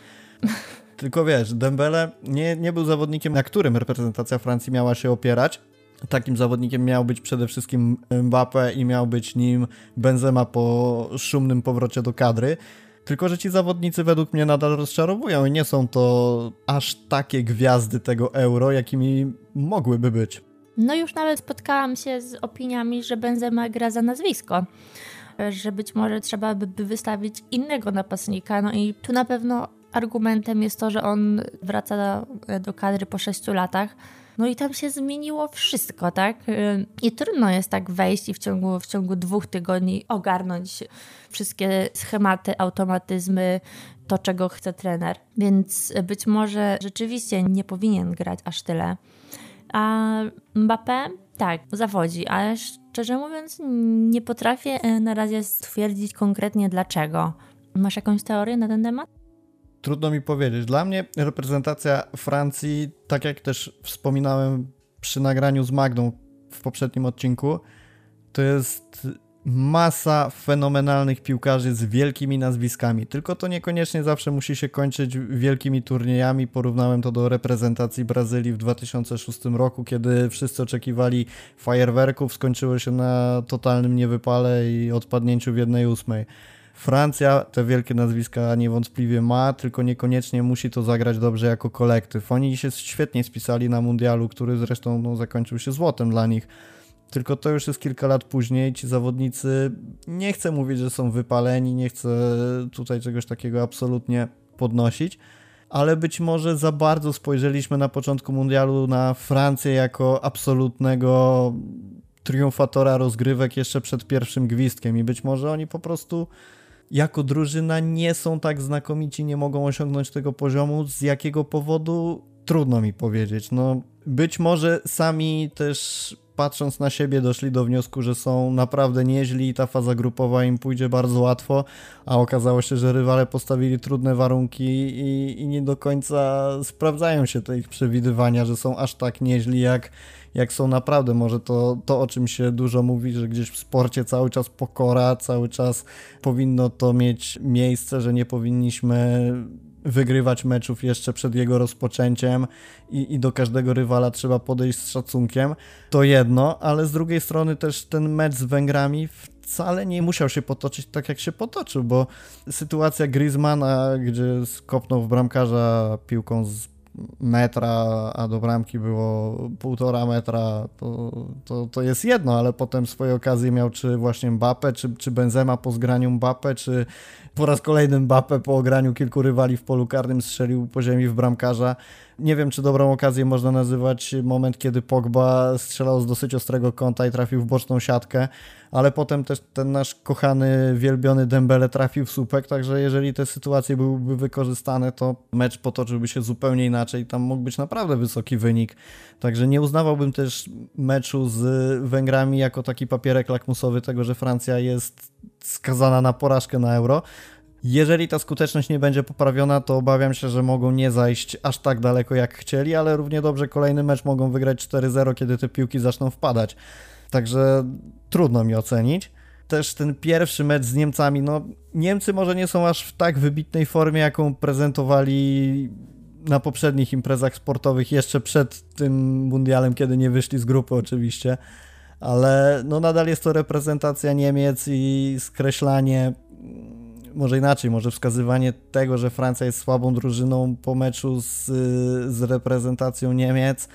Speaker 1: Tylko wiesz, Dembele nie, nie był zawodnikiem, na którym reprezentacja Francji miała się opierać. Takim zawodnikiem miał być przede wszystkim Mbappé i miał być nim Benzema po szumnym powrocie do kadry. Tylko, że ci zawodnicy według mnie nadal rozczarowują i nie są to aż takie gwiazdy tego euro, jakimi mogłyby być.
Speaker 2: No już nawet spotkałam się z opiniami, że Benzema gra za nazwisko, że być może trzeba by wystawić innego napastnika. No i tu na pewno argumentem jest to, że on wraca do, do kadry po 6 latach. No i tam się zmieniło wszystko, tak? I trudno jest tak wejść i w ciągu, w ciągu dwóch tygodni ogarnąć wszystkie schematy, automatyzmy, to czego chce trener. Więc być może rzeczywiście nie powinien grać aż tyle. A Mbappé tak, zawodzi, ale szczerze mówiąc nie potrafię e, na razie stwierdzić konkretnie dlaczego. Masz jakąś teorię na ten temat?
Speaker 1: Trudno mi powiedzieć. Dla mnie reprezentacja Francji, tak jak też wspominałem przy nagraniu z Magdą w poprzednim odcinku, to jest masa fenomenalnych piłkarzy z wielkimi nazwiskami. Tylko to niekoniecznie zawsze musi się kończyć wielkimi turniejami. Porównałem to do reprezentacji Brazylii w 2006 roku, kiedy wszyscy oczekiwali fajerwerków, skończyło się na totalnym niewypale i odpadnięciu w jednej ósmej. Francja te wielkie nazwiska niewątpliwie ma, tylko niekoniecznie musi to zagrać dobrze jako kolektyw. Oni się świetnie spisali na mundialu, który zresztą no, zakończył się złotem dla nich tylko to już jest kilka lat później. Ci zawodnicy, nie chcę mówić, że są wypaleni, nie chcę tutaj czegoś takiego absolutnie podnosić, ale być może za bardzo spojrzeliśmy na początku mundialu na Francję jako absolutnego triumfatora rozgrywek jeszcze przed pierwszym gwizdkiem i być może oni po prostu jako drużyna nie są tak znakomici, nie mogą osiągnąć tego poziomu. Z jakiego powodu? Trudno mi powiedzieć. No, Być może sami też patrząc na siebie doszli do wniosku, że są naprawdę nieźli i ta faza grupowa im pójdzie bardzo łatwo, a okazało się, że rywale postawili trudne warunki i, i nie do końca sprawdzają się te ich przewidywania, że są aż tak nieźli jak, jak są naprawdę. Może to, to, o czym się dużo mówi, że gdzieś w sporcie cały czas pokora, cały czas powinno to mieć miejsce, że nie powinniśmy wygrywać meczów jeszcze przed jego rozpoczęciem i, i, do każdego rywala trzeba podejść z szacunkiem, to jedno, ale z drugiej strony też ten mecz z Węgrami wcale nie musiał się potoczyć tak, jak się potoczył, bo sytuacja Griezmana, gdzie skopnął w bramkarza piłką z metra, a do bramki było półtora metra, to, to, to jest jedno, ale potem swoje okazje miał czy właśnie Mbappe, czy, czy Benzema po zgraniu Mbappe, czy po raz kolejny Mbappe po ograniu kilku rywali w polu karnym strzelił po ziemi w bramkarza. Nie wiem, czy dobrą okazję można nazywać moment, kiedy Pogba strzelał z dosyć ostrego kąta i trafił w boczną siatkę, ale potem też ten nasz kochany, wielbiony Dembele trafił w słupek, także jeżeli te sytuacje byłyby wykorzystane, to mecz potoczyłby się zupełnie inaczej. Tam mógł być naprawdę wysoki wynik. Także nie uznawałbym też meczu z Węgrami jako taki papierek lakmusowy tego, że Francja jest skazana na porażkę na euro. Jeżeli ta skuteczność nie będzie poprawiona, to obawiam się, że mogą nie zajść aż tak daleko jak chcieli, ale równie dobrze kolejny mecz mogą wygrać 4-0, kiedy te piłki zaczną wpadać. Także trudno mi ocenić. Też ten pierwszy mecz z Niemcami, no Niemcy może nie są aż w tak wybitnej formie, jaką prezentowali na poprzednich imprezach sportowych, jeszcze przed tym mundialem, kiedy nie wyszli z grupy oczywiście, ale no nadal jest to reprezentacja Niemiec i skreślanie może inaczej, może wskazywanie tego, że Francja jest słabą drużyną po meczu z, z reprezentacją Niemiec.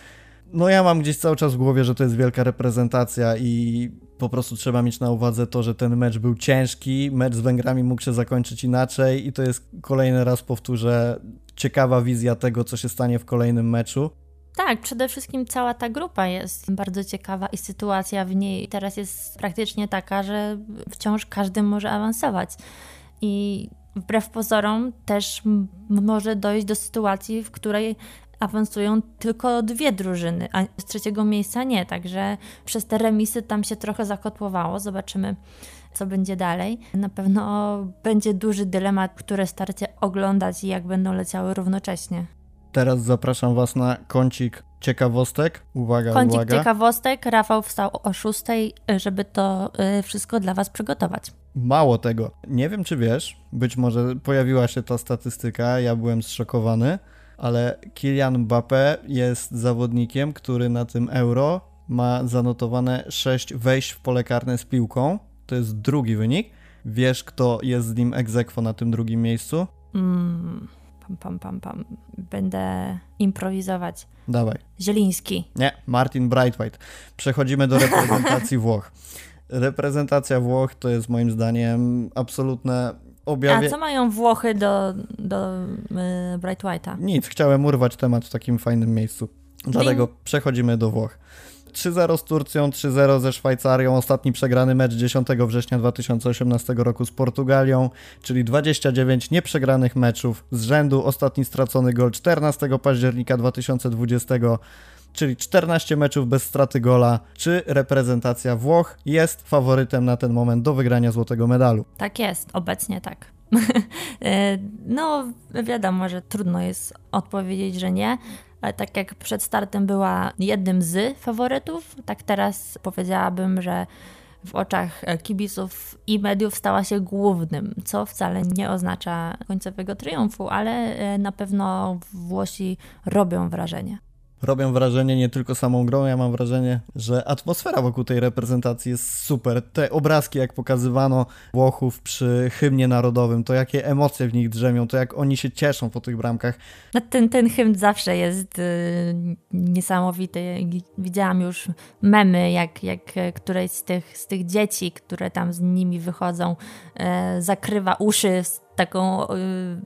Speaker 1: No ja mam gdzieś cały czas w głowie, że to jest wielka reprezentacja i po prostu trzeba mieć na uwadze to, że ten mecz był ciężki, mecz z Węgrami mógł się zakończyć inaczej i to jest kolejny raz powtórzę ciekawa wizja tego, co się stanie w kolejnym meczu.
Speaker 2: Tak, przede wszystkim cała ta grupa jest bardzo ciekawa i sytuacja w niej teraz jest praktycznie taka, że wciąż każdy może awansować. I wbrew pozorom też może dojść do sytuacji, w której awansują tylko dwie drużyny, a z trzeciego miejsca nie. Także przez te remisy tam się trochę zakotłowało. Zobaczymy, co będzie dalej. Na pewno będzie duży dylemat, które starcie oglądać i jak będą leciały równocześnie.
Speaker 1: Teraz zapraszam Was na kącik ciekawostek. Uwaga,
Speaker 2: kącik
Speaker 1: uwaga.
Speaker 2: ciekawostek. Rafał wstał o 6, żeby to y, wszystko dla Was przygotować.
Speaker 1: Mało tego. Nie wiem, czy wiesz, być może pojawiła się ta statystyka, ja byłem zszokowany, ale Kylian Mbappé jest zawodnikiem, który na tym euro ma zanotowane 6 wejść w pole karne z piłką. To jest drugi wynik. Wiesz, kto jest z nim egzekwo na tym drugim miejscu?
Speaker 2: Mm, pam, pam, pam, pam. Będę improwizować.
Speaker 1: Dawaj.
Speaker 2: Zieliński.
Speaker 1: Nie, Martin Brightwhite. Przechodzimy do reprezentacji Włoch. Reprezentacja Włoch to jest moim zdaniem absolutne objawie...
Speaker 2: A co mają Włochy do, do yy, Bright White'a?
Speaker 1: Nic, chciałem urwać temat w takim fajnym miejscu. Dlatego Ding. przechodzimy do Włoch. 3-0 z Turcją, 3-0 ze Szwajcarią, ostatni przegrany mecz 10 września 2018 roku z Portugalią, czyli 29 nieprzegranych meczów z rzędu, ostatni stracony gol 14 października 2020 czyli 14 meczów bez straty gola. Czy reprezentacja Włoch jest faworytem na ten moment do wygrania złotego medalu?
Speaker 2: Tak jest, obecnie tak. E, no, wiadomo, że trudno jest odpowiedzieć, że nie. Ale tak jak przed startem była jednym z faworytów, tak teraz powiedziałabym, że w oczach kibiców i mediów stała się głównym, co wcale nie oznacza końcowego triumfu, ale e, na pewno Włosi robią wrażenie
Speaker 1: robią wrażenie nie tylko samą grą, ja mam wrażenie, że atmosfera wokół tej reprezentacji jest super. Te obrazki, jak pokazywano Włochów przy hymnie narodowym, to jakie emocje w nich drzemią, to jak oni się cieszą po tych bramkach.
Speaker 2: No ten, ten hymn zawsze jest y, niesamowity. Widziałam już memy, jak, jak któreś z tych, z tych dzieci, które tam z nimi wychodzą, y, zakrywa uszy taką y,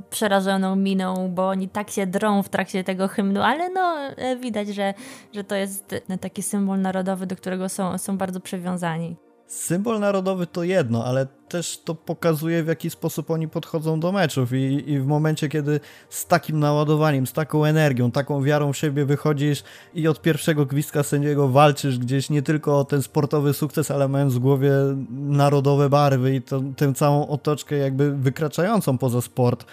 Speaker 2: przerażoną miną, bo oni tak się drą w trakcie tego hymnu, ale no e, widać, że, że to jest taki symbol narodowy, do którego są, są bardzo przywiązani.
Speaker 1: Symbol narodowy to jedno, ale też to pokazuje, w jaki sposób oni podchodzą do meczów. I, i w momencie, kiedy z takim naładowaniem, z taką energią, taką wiarą w siebie wychodzisz i od pierwszego gwizdka sędziego walczysz gdzieś nie tylko o ten sportowy sukces, ale mając w głowie narodowe barwy i to, tę całą otoczkę jakby wykraczającą poza sport,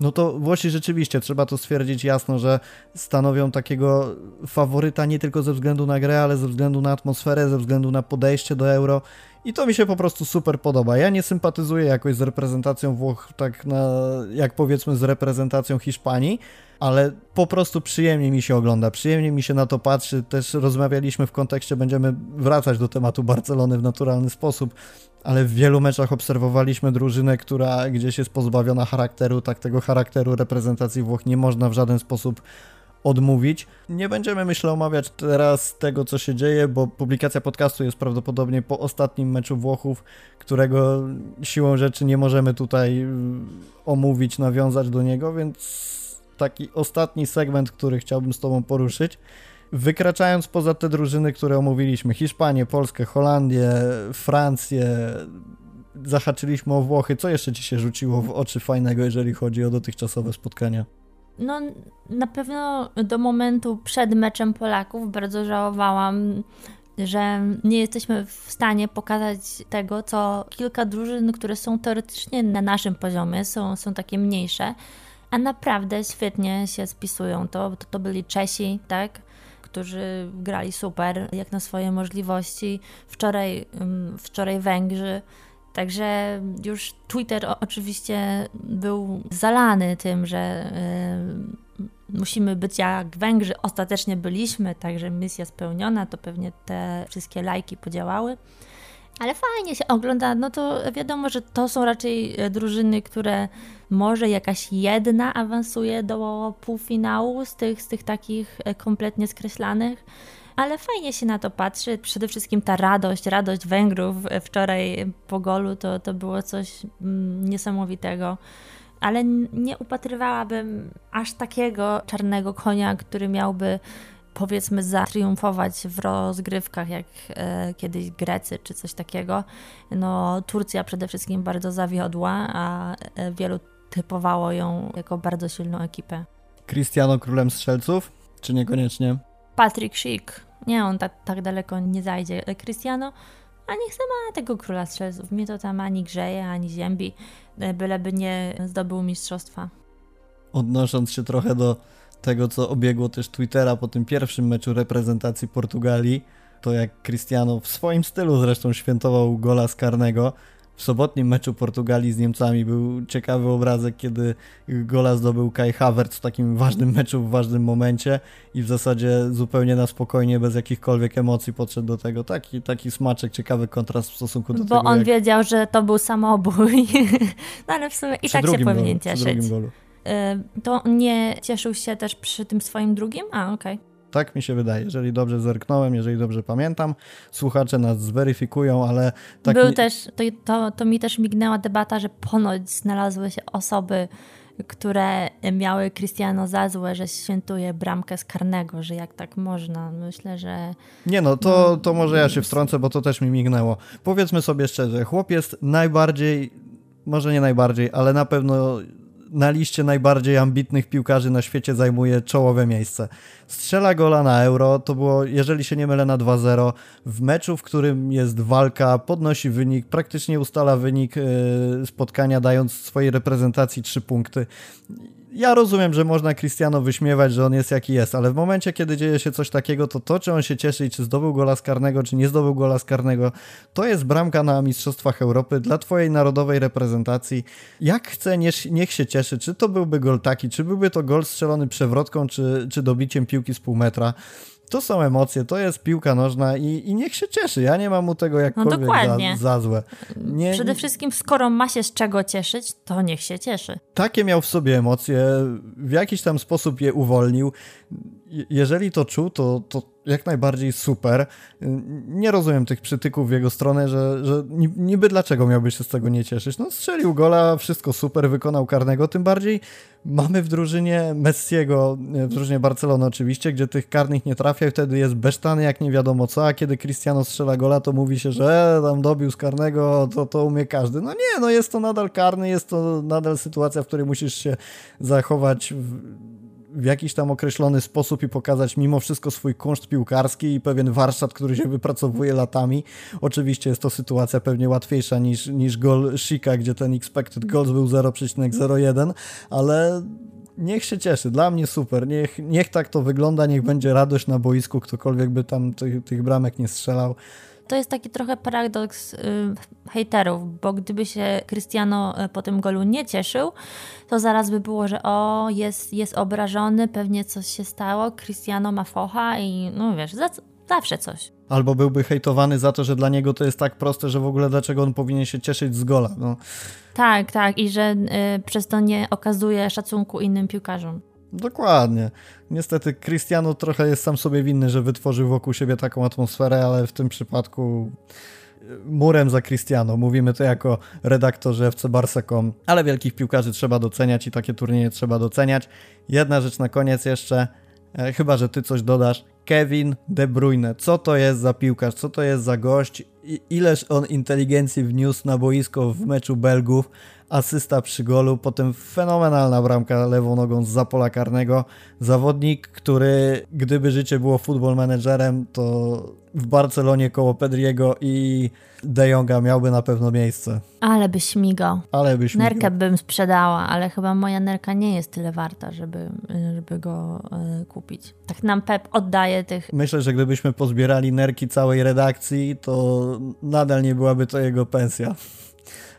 Speaker 1: no to Włosi rzeczywiście, trzeba to stwierdzić jasno, że stanowią takiego faworyta nie tylko ze względu na grę, ale ze względu na atmosferę, ze względu na podejście do euro i to mi się po prostu super podoba. Ja nie sympatyzuję jakoś z reprezentacją Włoch, tak na, jak powiedzmy z reprezentacją Hiszpanii, ale po prostu przyjemnie mi się ogląda, przyjemnie mi się na to patrzy. Też rozmawialiśmy w kontekście, będziemy wracać do tematu Barcelony w naturalny sposób, ale w wielu meczach obserwowaliśmy drużynę, która gdzieś jest pozbawiona charakteru, tak tego charakteru reprezentacji Włoch nie można w żaden sposób odmówić. Nie będziemy, myślę, omawiać teraz tego, co się dzieje, bo publikacja podcastu jest prawdopodobnie po ostatnim meczu Włochów, którego siłą rzeczy nie możemy tutaj y, omówić, nawiązać do niego, więc taki ostatni segment, który chciałbym z Tobą poruszyć. Wykraczając poza te drużyny, które omówiliśmy, Hiszpanię, Polskę, Holandię, Francję, zahaczyliśmy o Włochy. Co jeszcze Ci się rzuciło w oczy fajnego, jeżeli chodzi o dotychczasowe spotkania?
Speaker 2: No, na pewno do momentu przed meczem Polaków bardzo żałowałam, że nie jesteśmy w stanie pokazać tego, co kilka drużyn, które są teoretycznie na naszym poziomie, są, są takie mniejsze, a naprawdę świetnie się spisują. To, to, to byli Czesi, tak? którzy grali super, jak na swoje możliwości. Wczoraj, mm, wczoraj Węgrzy. Także już Twitter oczywiście był zalany tym, że y, musimy być jak Węgrzy. Ostatecznie byliśmy, także misja spełniona, to pewnie te wszystkie lajki podziałały. Ale fajnie się ogląda, no to wiadomo, że to są raczej e, drużyny, które może jakaś jedna awansuje do półfinału z tych, z tych takich e, kompletnie skreślanych ale fajnie się na to patrzy. Przede wszystkim ta radość, radość Węgrów wczoraj po golu to, to było coś mm, niesamowitego. Ale nie upatrywałabym aż takiego czarnego konia, który miałby powiedzmy zatriumfować w rozgrywkach jak e, kiedyś Grecy czy coś takiego. No Turcja przede wszystkim bardzo zawiodła, a e, wielu typowało ją jako bardzo silną ekipę.
Speaker 1: Cristiano królem strzelców, czy niekoniecznie?
Speaker 2: Patrick Schick. Nie, on tak, tak daleko nie zajdzie. Cristiano, a niech sama ma tego króla strzelców. Mnie to tam ani grzeje, ani ziębi, e, byleby nie zdobył mistrzostwa.
Speaker 1: Odnosząc się trochę do tego, co obiegło też Twittera po tym pierwszym meczu reprezentacji Portugalii, to jak Cristiano w swoim stylu zresztą świętował gola z karnego, w sobotnim meczu Portugalii z Niemcami był ciekawy obrazek, kiedy gola zdobył Kai Havertz w takim ważnym meczu, w ważnym momencie i w zasadzie zupełnie na spokojnie, bez jakichkolwiek emocji podszedł do tego. Taki, taki smaczek, ciekawy kontrast w stosunku do
Speaker 2: Bo
Speaker 1: tego.
Speaker 2: Bo on jak... wiedział, że to był samobój. no ale w sumie i przy tak się powinien golu, cieszyć. Y, to nie cieszył się też przy tym swoim drugim? A, okej. Okay.
Speaker 1: Tak mi się wydaje, jeżeli dobrze zerknąłem, jeżeli dobrze pamiętam. Słuchacze nas zweryfikują, ale tak.
Speaker 2: Był też, to, to, to mi też mignęła debata, że ponoć znalazły się osoby, które miały Cristiano za złe, że świętuje bramkę z karnego, że jak tak można. Myślę, że.
Speaker 1: Nie no, to, no, to może ja się wtrącę, bo to też mi mignęło. Powiedzmy sobie szczerze, chłop jest najbardziej, może nie najbardziej, ale na pewno na liście najbardziej ambitnych piłkarzy na świecie zajmuje czołowe miejsce. Strzela gola na euro, to było, jeżeli się nie mylę, na 2-0. W meczu, w którym jest walka, podnosi wynik, praktycznie ustala wynik yy, spotkania, dając swojej reprezentacji 3 punkty ja rozumiem, że można Cristiano wyśmiewać, że on jest jaki jest, ale w momencie, kiedy dzieje się coś takiego, to to, czy on się cieszy i czy zdobył gola z czy nie zdobył gola z to jest bramka na Mistrzostwach Europy dla twojej narodowej reprezentacji. Jak chce, niech się cieszy, czy to byłby gol taki, czy byłby to gol strzelony przewrotką, czy, czy dobiciem piłki z pół metra to są emocje, to jest piłka nożna i, i niech się cieszy. Ja nie mam mu tego jakkolwiek no za, za złe.
Speaker 2: Nie, Przede wszystkim, skoro ma się z czego cieszyć, to niech się cieszy.
Speaker 1: Takie miał w sobie emocje, w jakiś tam sposób je uwolnił. Jeżeli to czuł, to, to jak najbardziej super. Nie rozumiem tych przytyków w jego stronę, że, że niby dlaczego miałby się z tego nie cieszyć. No strzelił gola, wszystko super, wykonał karnego, tym bardziej mamy w drużynie Messiego, w drużynie Barcelony oczywiście, gdzie tych karnych nie trafia i wtedy jest besztany jak nie wiadomo co, a kiedy Cristiano strzela gola, to mówi się, że e, tam dobił z karnego, to, to umie każdy. No nie, no jest to nadal karny, jest to nadal sytuacja, w której musisz się zachować w, w jakiś tam określony sposób i pokazać mimo wszystko swój kunszt piłkarski i pewien warsztat, który się wypracowuje latami. Oczywiście jest to sytuacja pewnie łatwiejsza niż, niż gol Shika, gdzie ten expected goals był 0,01, ale niech się cieszy, dla mnie super, niech, niech tak to wygląda, niech będzie radość na boisku, ktokolwiek by tam tych, tych bramek nie strzelał
Speaker 2: to jest taki trochę paradoks y, hejterów, bo gdyby się Cristiano y, po tym golu nie cieszył, to zaraz by było, że o, jest, jest obrażony, pewnie coś się stało, Cristiano ma focha i no wiesz, za, zawsze coś.
Speaker 1: Albo byłby hejtowany za to, że dla niego to jest tak proste, że w ogóle dlaczego on powinien się cieszyć z gola. No.
Speaker 2: Tak, tak i że y, przez to nie okazuje szacunku innym piłkarzom.
Speaker 1: Dokładnie. Niestety Cristiano trochę jest sam sobie winny, że wytworzył wokół siebie taką atmosferę, ale w tym przypadku e, murem za Cristiano. Mówimy to jako redaktorzy FC Barsa.com, ale wielkich piłkarzy trzeba doceniać i takie turnieje trzeba doceniać. Jedna rzecz na koniec jeszcze, e, chyba że ty coś dodasz. Kevin De Bruyne. Co to jest za piłkarz? Co to jest za gość? ileż on inteligencji wniósł na boisko w meczu Belgów, asysta przy golu, potem fenomenalna bramka lewą nogą z zapola karnego. Zawodnik, który gdyby życie było futbol menedżerem, to w Barcelonie koło Pedriego i De Jonga miałby na pewno miejsce.
Speaker 2: Ale by śmigał.
Speaker 1: Ale by śmigał.
Speaker 2: Nerkę bym sprzedała, ale chyba moja nerka nie jest tyle warta, żeby, żeby go y, kupić. Tak nam Pep oddaje tych...
Speaker 1: Myślę, że gdybyśmy pozbierali nerki całej redakcji, to nadal nie byłaby to jego pensja.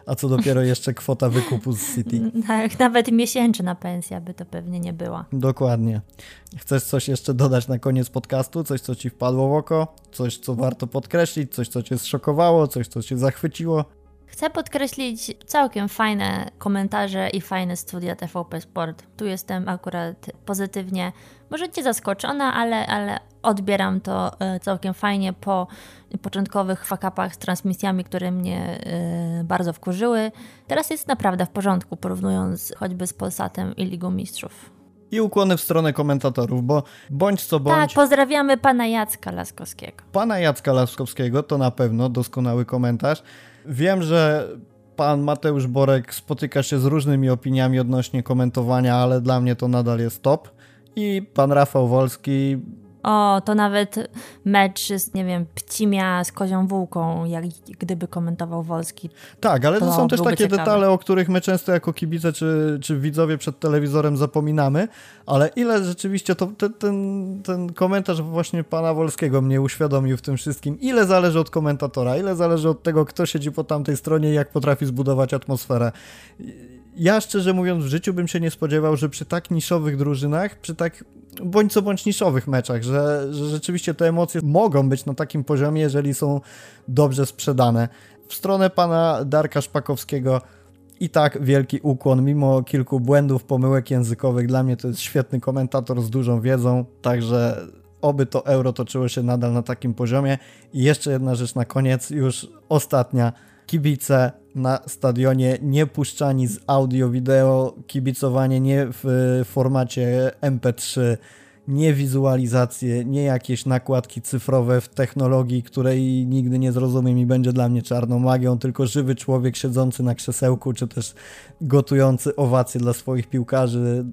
Speaker 1: A co dopiero jeszcze kwota wykupu z City.
Speaker 2: Tak, nawet miesięczna pensja by to pewnie nie była.
Speaker 1: Dokładnie. Chcesz coś jeszcze dodać na koniec podcastu? Coś, co ci wpadło w oko? Coś, co warto podkreślić? Coś, co cię zszokowało? Coś, co cię zachwyciło?
Speaker 2: Chcę podkreślić całkiem fajne komentarze i fajne studia TVP Sport. Tu jestem akurat pozytywnie, może nie zaskoczona, ale, ale odbieram to e, całkiem fajnie po początkowych fakapach z transmisjami, które mnie e, bardzo wkurzyły. Teraz jest naprawdę w porządku, porównując choćby z Polsatem i Ligą Mistrzów.
Speaker 1: I ukłony w stronę komentatorów, bo bądź co bądź.
Speaker 2: Tak, pozdrawiamy pana Jacka Laskowskiego.
Speaker 1: Pana Jacka Laskowskiego to na pewno doskonały komentarz. Wiem, że pan Mateusz Borek spotyka się z różnymi opiniami odnośnie komentowania, ale dla mnie to nadal jest top. I pan Rafał Wolski
Speaker 2: o, to nawet mecz z, nie wiem, Pcimia z Kozią Wółką, jak gdyby komentował Wolski.
Speaker 1: Tak, ale to, to są też takie ciekawy. detale, o których my często jako kibice czy, czy widzowie przed telewizorem zapominamy, ale ile rzeczywiście to, te, ten, ten komentarz właśnie pana Wolskiego mnie uświadomił w tym wszystkim, ile zależy od komentatora, ile zależy od tego, kto siedzi po tamtej stronie i jak potrafi zbudować atmosferę ja szczerze mówiąc w życiu bym się nie spodziewał, że przy tak niszowych drużynach, przy tak bądź co bądź niszowych meczach, że, że rzeczywiście te emocje mogą być na takim poziomie, jeżeli są dobrze sprzedane. W stronę pana Darka Szpakowskiego i tak wielki ukłon, mimo kilku błędów, pomyłek językowych. Dla mnie to jest świetny komentator z dużą wiedzą, także oby to euro toczyło się nadal na takim poziomie. I jeszcze jedna rzecz na koniec, już ostatnia kibice na stadionie nie puszczani z audio, wideo, kibicowanie nie w formacie MP3, nie wizualizacje, nie jakieś nakładki cyfrowe w technologii, której nigdy nie zrozumiem i będzie dla mnie czarną magią, tylko żywy człowiek siedzący na krzesełku, czy też gotujący owacje dla swoich piłkarzy.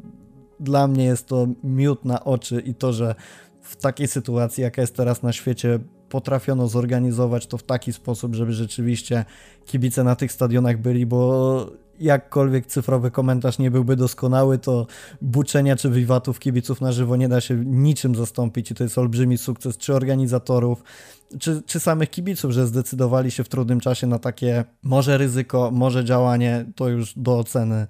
Speaker 1: Dla mnie jest to miód na oczy i to, że w takiej sytuacji, jaka jest teraz na świecie, potrafiono zorganizować to w taki sposób, żeby rzeczywiście kibice na tych stadionach byli, bo jakkolwiek cyfrowy komentarz nie byłby doskonały, to buczenia czy wiwatów kibiców na żywo nie da się niczym zastąpić i to jest olbrzymi sukces czy organizatorów, czy, czy samych kibiców, że zdecydowali się w trudnym czasie na takie może ryzyko, może działanie, to już do oceny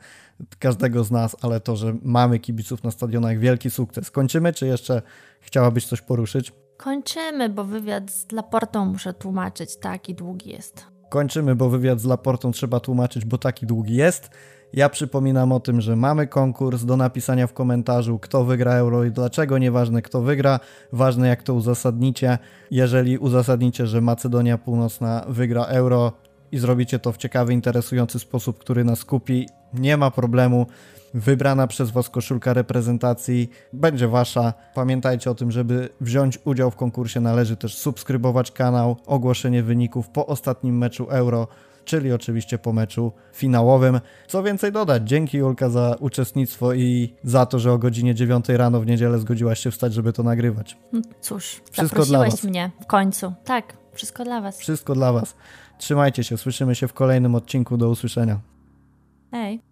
Speaker 1: każdego z nas, ale to, że mamy kibiców na stadionach, wielki sukces. Kończymy, czy jeszcze chciałabyś coś poruszyć?
Speaker 2: Kończymy, bo wywiad z Laportą muszę tłumaczyć, taki długi jest.
Speaker 1: kończymy, bo wywiad z Laportą trzeba tłumaczyć, bo taki długi jest. Ja przypominam o tym, że mamy konkurs do napisania w komentarzu, kto wygra euro i dlaczego. Nieważne kto wygra, ważne jak to uzasadnicie. Jeżeli uzasadnicie, że Macedonia Północna wygra euro i zrobicie to w ciekawy, interesujący sposób, który nas kupi, nie ma problemu. Wybrana przez Was koszulka reprezentacji będzie Wasza. Pamiętajcie o tym, żeby wziąć udział w konkursie, należy też subskrybować kanał, ogłoszenie wyników po ostatnim meczu Euro, czyli oczywiście po meczu finałowym. Co więcej dodać, dzięki Julka za uczestnictwo i za to, że o godzinie 9 rano w niedzielę zgodziłaś się wstać, żeby to nagrywać.
Speaker 2: No Cóż,
Speaker 1: Wszystko dla was.
Speaker 2: mnie w końcu. Tak, wszystko dla was.
Speaker 1: Wszystko dla Was. Trzymajcie się, słyszymy się w kolejnym odcinku. Do usłyszenia.
Speaker 2: Hej.